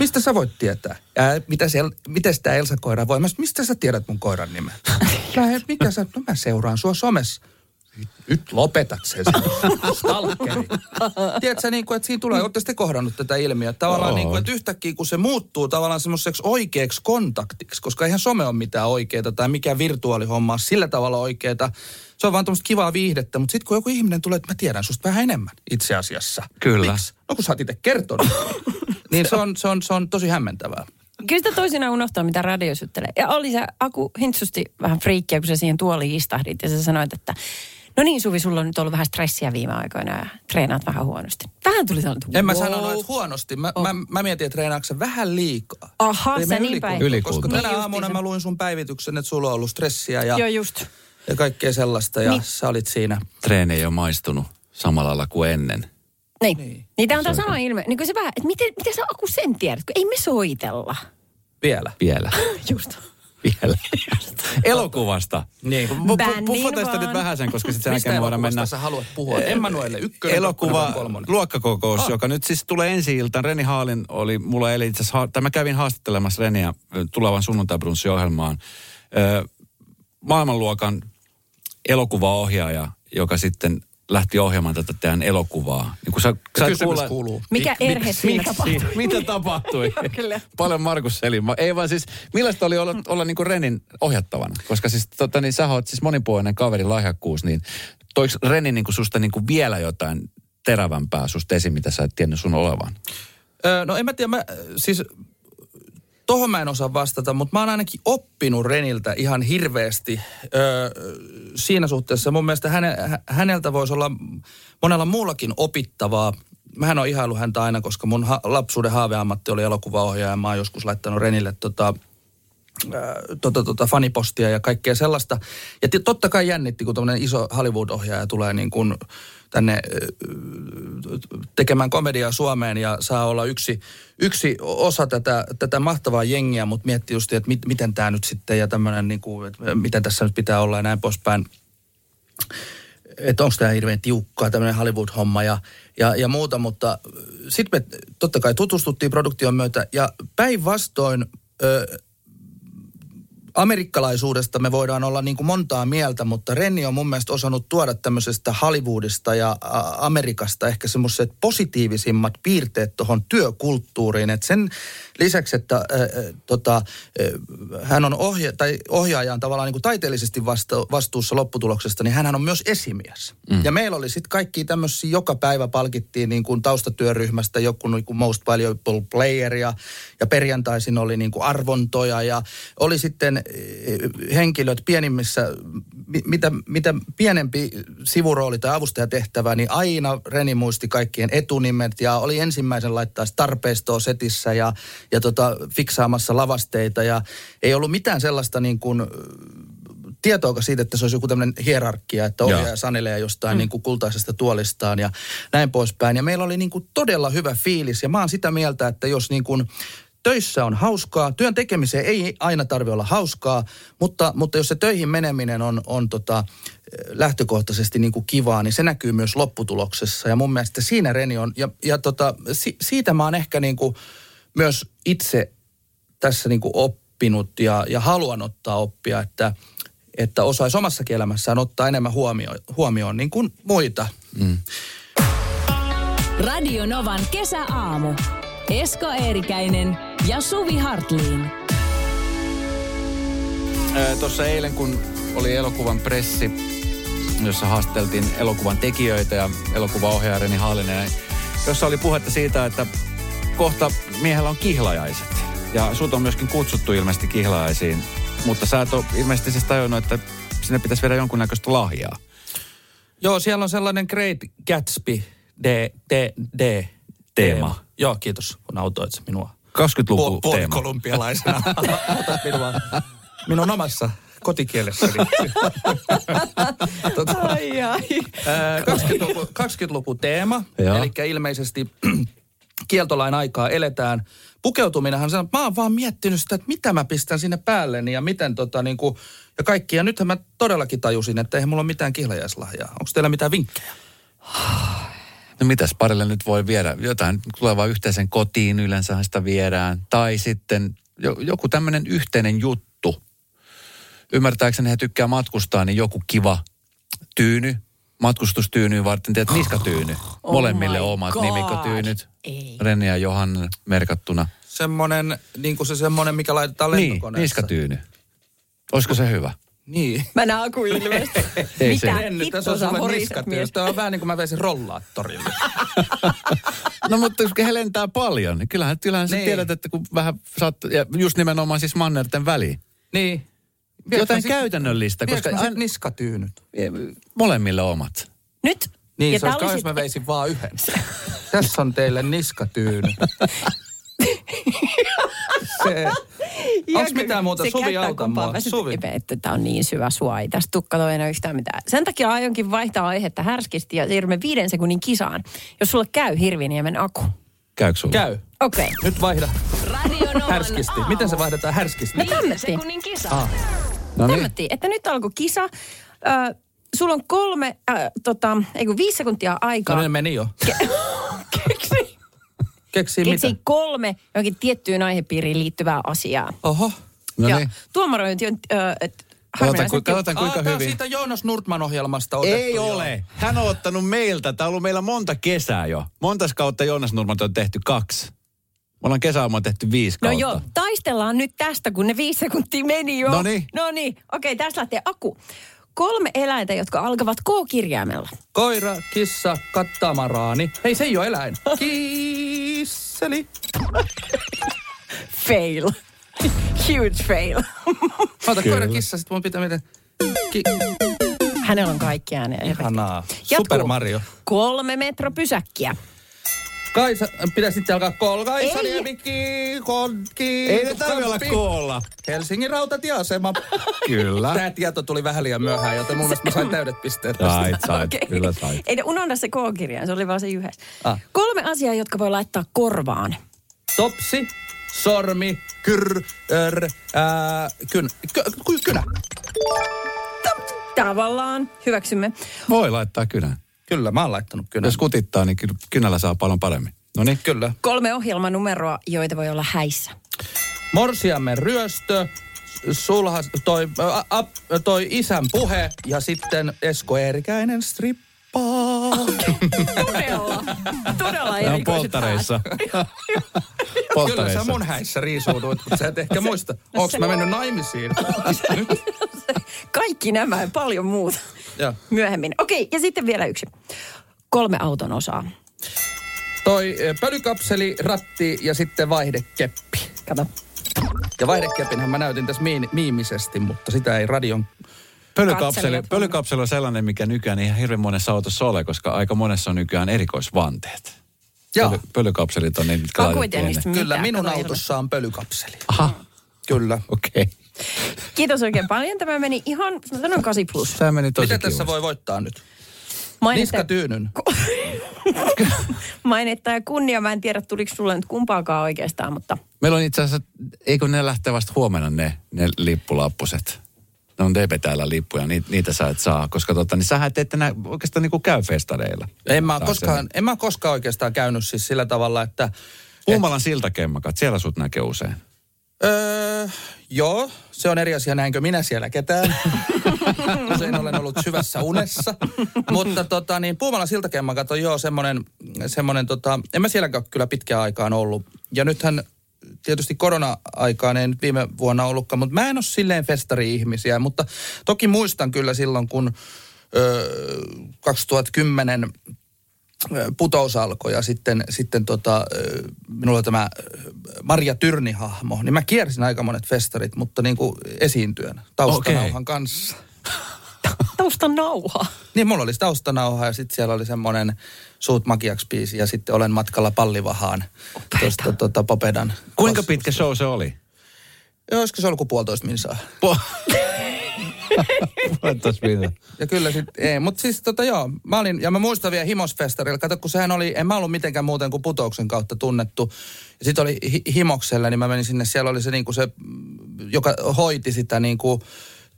Mistä sä voit tietää? Ää, mitä siellä, miten sitä Elsa-koiraa voi? Mä sanoin, mistä sä tiedät mun koiran nimen? [LAUGHS] Ja mikä sä? No mä seuraan sua somessa. Nyt, nyt lopetat sen. Stalkeri. Tiedätkö niin kuin, että siinä tulee, olette sitten kohdannut tätä ilmiötä. Tavallaan niin kuin, että yhtäkkiä kun se muuttuu tavallaan semmoiseksi oikeaksi kontaktiksi, koska eihän some ole mitään oikeaa tai mikään virtuaalihomma ole sillä tavalla oikeaa. se on vaan tämmöistä kivaa viihdettä, mutta sitten kun joku ihminen tulee, että mä tiedän susta vähän enemmän itse asiassa. Kyllä. Miksi? No kun sä oot itse kertonut. [LAUGHS] niin se on, se, on, se on tosi hämmentävää. Kyllä sitä toisinaan unohtaa, mitä radio juttelee. Ja oli se Aku hintsusti vähän friikkiä, kun sä siihen tuoliin istahdit ja sä sanoit, että no niin Suvi, sulla on nyt ollut vähän stressiä viime aikoina ja treenaat vähän huonosti. Vähän tuli sellainen, että En mä wow. sanonut, että huonosti. Mä, Oh. mä, mä mietin, että treenaatko vähän liikaa. Aha, Ei sä niin päin. Koska tänä Niin aamuna justiinsa. mä luin sun päivityksen, että sulla on ollut stressiä ja, Joo, just. ja kaikkea sellaista. Ja Niin. sä olit siinä. Treeni ei ole maistunut samalla lailla kuin ennen. Niin. Niin. niin. niin tämä on tämä sama ilme. Niin kuin se vähän, että miten, miten sä Aku sen tiedät, kun ei me soitella. Vielä. Vielä. [LAUGHS] Just. Vielä. Elokuvasta. Niin. Pu- pu- Bännin Puffa tästä nyt vähän sen, koska sitten sen Mistä jälkeen voidaan mennä... sä haluat puhua? Emmanuelle ykkönen, Elokuva luokkakokous, Ah. joka nyt siis tulee ensi iltaan. Reni Haalin oli, mulla eli itse asiassa, tai mä kävin haastattelemassa Reniä tulevan sunnuntaibrunssi-ohjelmaan. Maailmanluokan elokuvaohjaaja, joka sitten lähti ohjaamaan tätä teidän elokuvaa. Niin kun sä, sä kuule- kuuluu. Mikä Mik- erhe siinä tapahtui? Mitä tapahtui? [LAUGHS] Kyllä. Paljon Markus Selin. Ei vaan siis, millaista oli olla, olla niin kuin Renin ohjattavana? Koska siis, tota, niin, sä oot siis monipuolinen kaveri, lahjakkuus, niin toiko Reni niin kuin susta niin kuin vielä jotain terävämpää susta esiin, mitä sä et tiennyt sun olevan? Öö, no en mä tiedä, mä, siis tohon mä en osaa vastata, mutta mä oon ainakin oppinut Reniltä ihan hirveästi öö, siinä suhteessa. Mun mielestä häne, hä- häneltä voisi olla monella muullakin opittavaa. Mähän on ihailu häntä aina, koska mun ha- lapsuuden haaveammatti oli elokuvaohjaaja. Mä oon joskus laittanut Renille tota, tota, tota, fanipostia ja kaikkea sellaista. Ja t- totta kai jännitti, kun tämmöinen iso Hollywood-ohjaaja tulee niin kuin tänne tekemään komediaa Suomeen ja saa olla yksi, yksi osa tätä, tätä mahtavaa jengiä, mutta miettii just, että mit, miten tämä nyt sitten ja tämmöinen, niin kuin, että miten tässä nyt pitää olla ja näin poispäin. Että onko tämä hirveän tiukkaa, tämmöinen Hollywood-homma ja, ja, ja muuta, mutta sitten me totta kai tutustuttiin produktion myötä ja päinvastoin amerikkalaisuudesta me voidaan olla niin kuin montaa mieltä, mutta Renni on mun mielestä osannut tuoda tämmöisestä Hollywoodista ja Amerikasta ehkä semmoiset positiivisimmat piirteet tuohon työkulttuuriin. Et sen lisäksi, että ä, ä, tota, ä, hän on ohja- tai ohjaaja on tavallaan niin kuin taiteellisesti vasta- vastuussa lopputuloksesta, niin hän on myös esimies. Mm. Ja meillä oli sitten kaikki tämmöisiä, joka päivä palkittiin niin kuin taustatyöryhmästä joku niin kuin most valuable player ja, ja perjantaisin oli niin kuin arvontoja ja oli sitten henkilöt pienimmissä, mi- mitä, mitä pienempi sivurooli tai avustajatehtävä, niin aina Reni muisti kaikkien etunimet ja oli ensimmäisen laittaa tarpeistoa setissä ja, ja tota, fiksaamassa lavasteita ja ei ollut mitään sellaista niin kuin tietoakaan siitä, että se olisi joku tämmöinen hierarkia, että ohjaaja sanelee jostain mm. niin kuin kultaisesta tuolistaan ja näin poispäin. Ja meillä oli niin kuin todella hyvä fiilis ja mä oon sitä mieltä, että jos niin kuin töissä on hauskaa, työn tekemiseen ei aina tarvitse olla hauskaa, mutta, mutta jos se töihin meneminen on, on tota, lähtökohtaisesti niin kuin kivaa, niin se näkyy myös lopputuloksessa. Ja mun mielestä siinä Reni on, ja, ja tota, si, siitä mä oon ehkä niin kuin myös itse tässä niin kuin oppinut ja, ja haluan ottaa oppia, että, että osaisi omassakin elämässään ottaa enemmän huomioon, huomioon niin kuin muita. Mm. Radio Novan kesäaamu. Esko Eerikäinen ja Suvi Hartliin. Tuossa eilen, kun oli elokuvan pressi, jossa haasteltiin elokuvan tekijöitä ja elokuvaohjaaja Reni Haalinen, jossa oli puhetta siitä, että kohta miehellä on kihlajaiset. Ja sut on myöskin kutsuttu ilmeisesti kihlajaisiin, mutta sä et ole ilmeisesti siis tajunnut, että sinne pitäisi viedä jonkunnäköistä lahjaa. Joo, siellä on sellainen Great Gatsby D, D, D, Teema. Joo, kiitos, kun autoit minua. 20-luku Puol- teema. Puolikolumbialaisena. [LAUGHS] Otat minua minun omassa kotikielessäni. tota, Ai ai. ää, 20-luku, 20-luku teema, eli ilmeisesti [CLEARS THROAT] kieltolain aikaa eletään. Pukeutuminenhan, se- mä oon vaan miettinyt sitä, että mitä mä pistän sinne päälleni ja miten tota niin kuin, ja kaikki. Ja nythän mä todellakin tajusin, että eihän mulla ole mitään kihlajaislahjaa. Onko teillä mitään vinkkejä? [SIGHS] No mitäs parille nyt voi viedä? Jotain tulevaa yhteisen kotiin yleensä sitä viedään. Tai sitten jo, joku tämmöinen yhteinen juttu. Ymmärtääkseni he tykkää matkustaa, niin joku kiva tyyny. Matkustustyynyyn varten teet niskatyyny. Oh Molemmille omat God. nimikotyynyt. Ei. Renni ja Johan merkattuna. Semmoinen, niin kuin se semmoinen, mikä laitetaan Niin, lentokoneessa. niskatyyny. Olisiko se hyvä? Niin. Mä näen Aku ilmeisesti. [LAUGHS] Ei se. Mitä Renny, tässä hitto on sä? Tämä on vähän niin kuin mä veisin rollaattorille. [LAUGHS] No mutta kun he lentää paljon, niin kyllähän, kyllähän sä Niin. tiedät, että kun vähän saat, ja just nimenomaan siis mannerten väliin. niin. Jotain käytännöllistä, koska aina, niskatyynyt. molemmille omat. Nyt. Niin, ja se olisi kauhean, oli jos mä sit- veisin vaan yhden. Tässä on teille niskatyyny. [LAUGHS] [LAUGHS] se, onks mitään muuta? se Suvi, auta mua. Suvi. Että tää on niin syvä sua, ei tästä tukka enää yhtään mitään. Sen takia aionkin vaihtaa aihetta härskisti ja siirrymme viiden sekunnin kisaan. Jos sulle käy Hirviniemen aku. Käykö sulla? Käy. Okei. Okay. Nyt vaihda Radio härskisti. aamu. Miten se vaihdetaan härskisti? Me tämmöttiin. Sekunnin kisa. Ah. No niin. Tämmöttiin, että nyt alkoi kisa. Ö, sulla on kolme, äh, tota, ei kun viisi sekuntia No aikaa. ne meni jo. Keksi, [LAUGHS] Keksii keksi mitä? kolme johonkin tiettyyn aihepiiriin liittyvää asiaa. Oho. No ja niin. tuomarointi on, harvinaisen ku, katsotaan kuinka ah, on hyvin. siitä Joonas Nurtman-ohjelmasta otettu. Ei joo. ole. Hän on ottanut meiltä. Tämä on ollut meillä monta kesää jo. Montas kautta Joonas Nurmat on tehty kaksi. Me ollaan kesäaamalla tehty viisi No kautta. joo, taistellaan nyt tästä, kun ne viisi sekuntia meni jo. Noniin. No niin, okei, tässä lähtee Aku. Kolme eläintä, jotka alkavat K-kirjaimella. Koira, kissa, kattamaraani. Hei, se ei ole eläin. Kisseli. Fail. Huge fail. Ota koira, kissa, sit mun pitää miten... Ki- Hänellä on kaikki ääniä. Ihanaa. Jatkuu. Super Mario. Kolme metropysäkkiä. Kaisa, pitää sitten alkaa kol. Kaisa, Ei. Niemikki, Konki. Ei ne tarvitse olla koolla. Helsingin rautatieasema. Kyllä. Tämä tieto tuli vähän liian myöhään, joten mun mielestä mä sain täydet pisteet. tästä. Sait, sait. Okei. Kyllä sait. Ei ne unohda se K-kirjain, se oli vaan se yhdessä. Ah. Kolme asiaa, jotka voi laittaa korvaan. Topsi, sormi, kyr, ör, ää, kyn, kö, ky- kynä. Tavallaan. Hyväksymme. Voi laittaa kynän. Kyllä, mä oon laittanut kynän. Jos kutittaa, niin ky- kynällä saa paljon paremmin. No niin. Kyllä. Kolme ohjelmanumeroa, joita voi olla häissä. Morsiamen ryöstö, sulhas, toi, ä, ä, toi isän puhe ja sitten Esko Eerikäinen strippaa. Todella. Todella on erikoiset polttareissa. [LAUGHS] Kyllä sä mun häissä riisuuduit, mutta sä et ehkä muista. Onks mä mennyt naimisiin? [LAUGHS] Kaikki nämä ja paljon muuta. Joo. Myöhemmin. Okei, ja sitten vielä yksi. Kolme auton osaa. Toi eh, pölykapseli, ratti ja sitten vaihdekeppi. Kato. Ja vaihdekepinhän mä näytin tässä miin, miimisesti, mutta sitä ei radion... Pölykapseli, pölykapseli on sellainen, mikä nykyään ei ihan hirveän monessa autossa ole, koska aika monessa on nykyään erikoisvanteet. Joo. Pöly, pölykapselit on niin, mitkä Kyllä, minun Kato autossa on pölykapseli. Aha, Kyllä. okei. Okay. Kiitos oikein paljon. Tämä meni ihan, mä sanon 8 plus. Tämä meni tosi Mitä tässä voi voittaa nyt? Mainetta, Niskatyynyn. [LAUGHS] mainetta ja kunnia. Mä en tiedä, tuliko sulle nyt kumpaakaan oikeastaan, mutta Meillä on itse asiassa, eikö ne lähtee vasta huomenna ne, ne lippulappuset? Ne on DP täällä lippuja, niitä, niitä sä et saa, koska tota, niin sähän et enää oikeastaan niinku käy festareilla. En mä, koskaan, en mä koskaan oikeastaan käynyt siis sillä tavalla, että... Puumalan siltakemmakat, siellä sut näkee usein. Öö, joo, se on eri asia, näinkö minä siellä ketään. [LAUGHS] Usein olen ollut syvässä unessa. Mutta tota, niin, Puumalan siltakemmakat on joo semmoinen, semmoinen tota, en mä sielläkään kyllä pitkään aikaan ollut. Ja nythän tietysti korona-aikaan ei nyt viime vuonna ollutkaan, mutta mä en ole silleen festari-ihmisiä. Mutta toki muistan kyllä silloin, kun öö, 2010 ö, putous alkoi ja sitten, sitten tota, ö, minulla tämä ö, Maria Tyrni-hahmo, niin mä kiersin aika monet festarit, mutta niin kuin esiintyön taustanauhan Okei. kanssa. Taustan nauha. Niin mulla oli taustanauha ja sitten siellä oli semmoinen Suut makiaksi biisi ja sitten olen matkalla pallivahaan tuosta tota, Popedan. Kuinka Kos- pitkä show se oli? Joo, olisiko se ollut kuin puolitoista minsaa? Po- [LAUGHS] Puolitoista minuuttia. Ja kyllä sitten, ei, mutta siis tota joo, mä olin, ja mä muistan vielä Himosfestarilla, kato kun sehän oli, en mä ollut mitenkään muuten kuin putouksen kautta tunnettu. Ja sitten oli hi- Himoksella, niin mä menin sinne, siellä oli se niinku se, mm, joka hoiti sitä niinku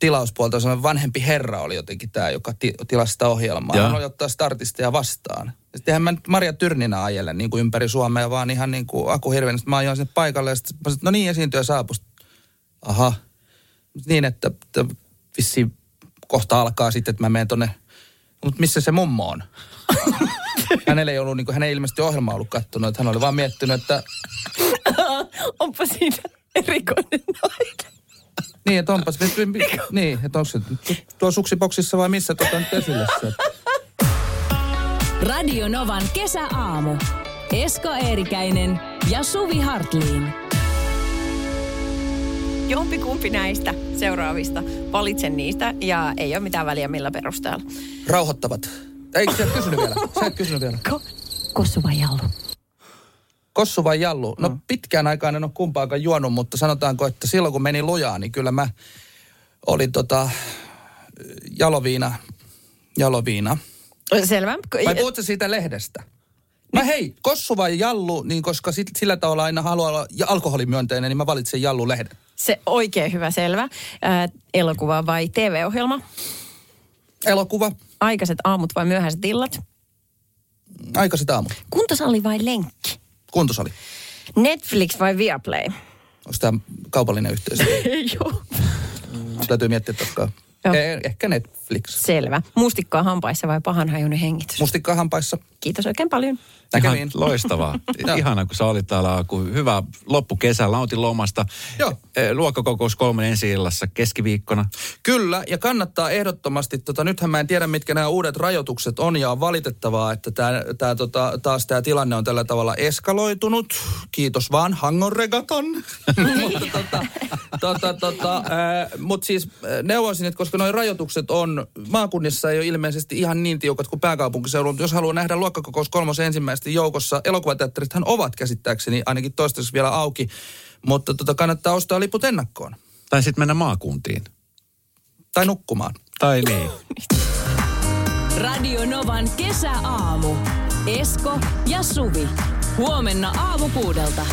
tilauspuolta, semmoinen vanhempi herra oli jotenkin tämä, joka ti- tilasi sitä ohjelmaa. Joo. Hän oli ottaa startisteja vastaan. Ja sittenhän mä nyt Maria Tyrninä ajelen niin kuin ympäri Suomea, vaan ihan niin kuin Aku Hirven. Sitten mä ajoin sinne paikalle ja sitten mä sanoin, no niin, esiintyjä saapui. Aha. Niin, että, että vissiin kohta alkaa sitten, että mä menen tonne, mutta missä se mummo on? [LAUGHS] Hänellä ei ollut, niin kuin, hän ei ilmeisesti ohjelmaa ollut kattonut, että hän oli vaan miettinyt, että [LAUGHS] Onpa siinä erikoinen nainen. Niin, että onpas, niin, että onko se tuo suksiboksissa vai missä tuota nyt esille se? Radio Novan kesäaamu. Esko Eerikäinen ja Suvi Hartliin. Jompikumpi näistä seuraavista. Valitsen niistä ja ei ole mitään väliä millä perusteella. Rauhoittavat. Ei, sä et kysynyt vielä. Sä et kysynyt vielä. Ko- kossu vai jallu? Kossu vai jallu? No pitkään aikaan en ole kumpaakaan juonut, mutta sanotaanko, että silloin kun meni lujaa, niin kyllä mä olin tota jaloviina, jaloviina. Selvä. Vai puhutko siitä lehdestä? Mä hei, kossu vai jallu, niin koska sit, sillä tavalla aina haluaa olla alkoholimyönteinen, niin mä valitsen jallu-lehden. Se oikein hyvä, selvä. Ää, elokuva vai TV-ohjelma? Elokuva, Aikaiset aamut vai myöhäiset illat? aikaiset aamut, Kuntosali vai lenkki? Kuntosali. Netflix vai Viaplay? Onko tämä kaupallinen yhteisö? [LAUGHS] Joo. Täytyy miettiä tarkkaan. Eh, ehkä Netflix. Selvä. Mustikkaa hampaissa vai pahanhajuinen hengitys? Mustikka hampaissa. Kiitos oikein paljon. Ihan Näkemiin. loistavaa. [LAUGHS] Ihana, kun sä olit täällä, hyvä loppukesä, nautin lomasta. Joo. Eh, Luokkakokous kolmen ensi illassa keskiviikkona. Kyllä, ja kannattaa ehdottomasti, tota, nythän mä en tiedä mitkä nämä uudet rajoitukset on, ja on valitettavaa, että tää, tää, tota, taas tämä tilanne on tällä tavalla eskaloitunut. Kiitos vaan Hangon regaton. [LAUGHS] mutta tota, tota, tota, mut siis äh, neuvoisin, että koska nuo rajoitukset on, maakunnissa ei ole ilmeisesti ihan niin tiukat kuin pääkaupunkiseudulla, mutta jos haluaa nähdä luokkakokous kolmosen ensimmäisten joukossa, elokuvateatterithan ovat käsittääkseni ainakin toistaiseksi vielä auki, mutta tota, kannattaa ostaa liput ennakkoon. Tai sitten mennä maakuntiin. Tai nukkumaan. Tai niin. [LAUGHS] Radio Novan kesäaamu. Esko ja Suvi. Huomenna aamu kuudelta.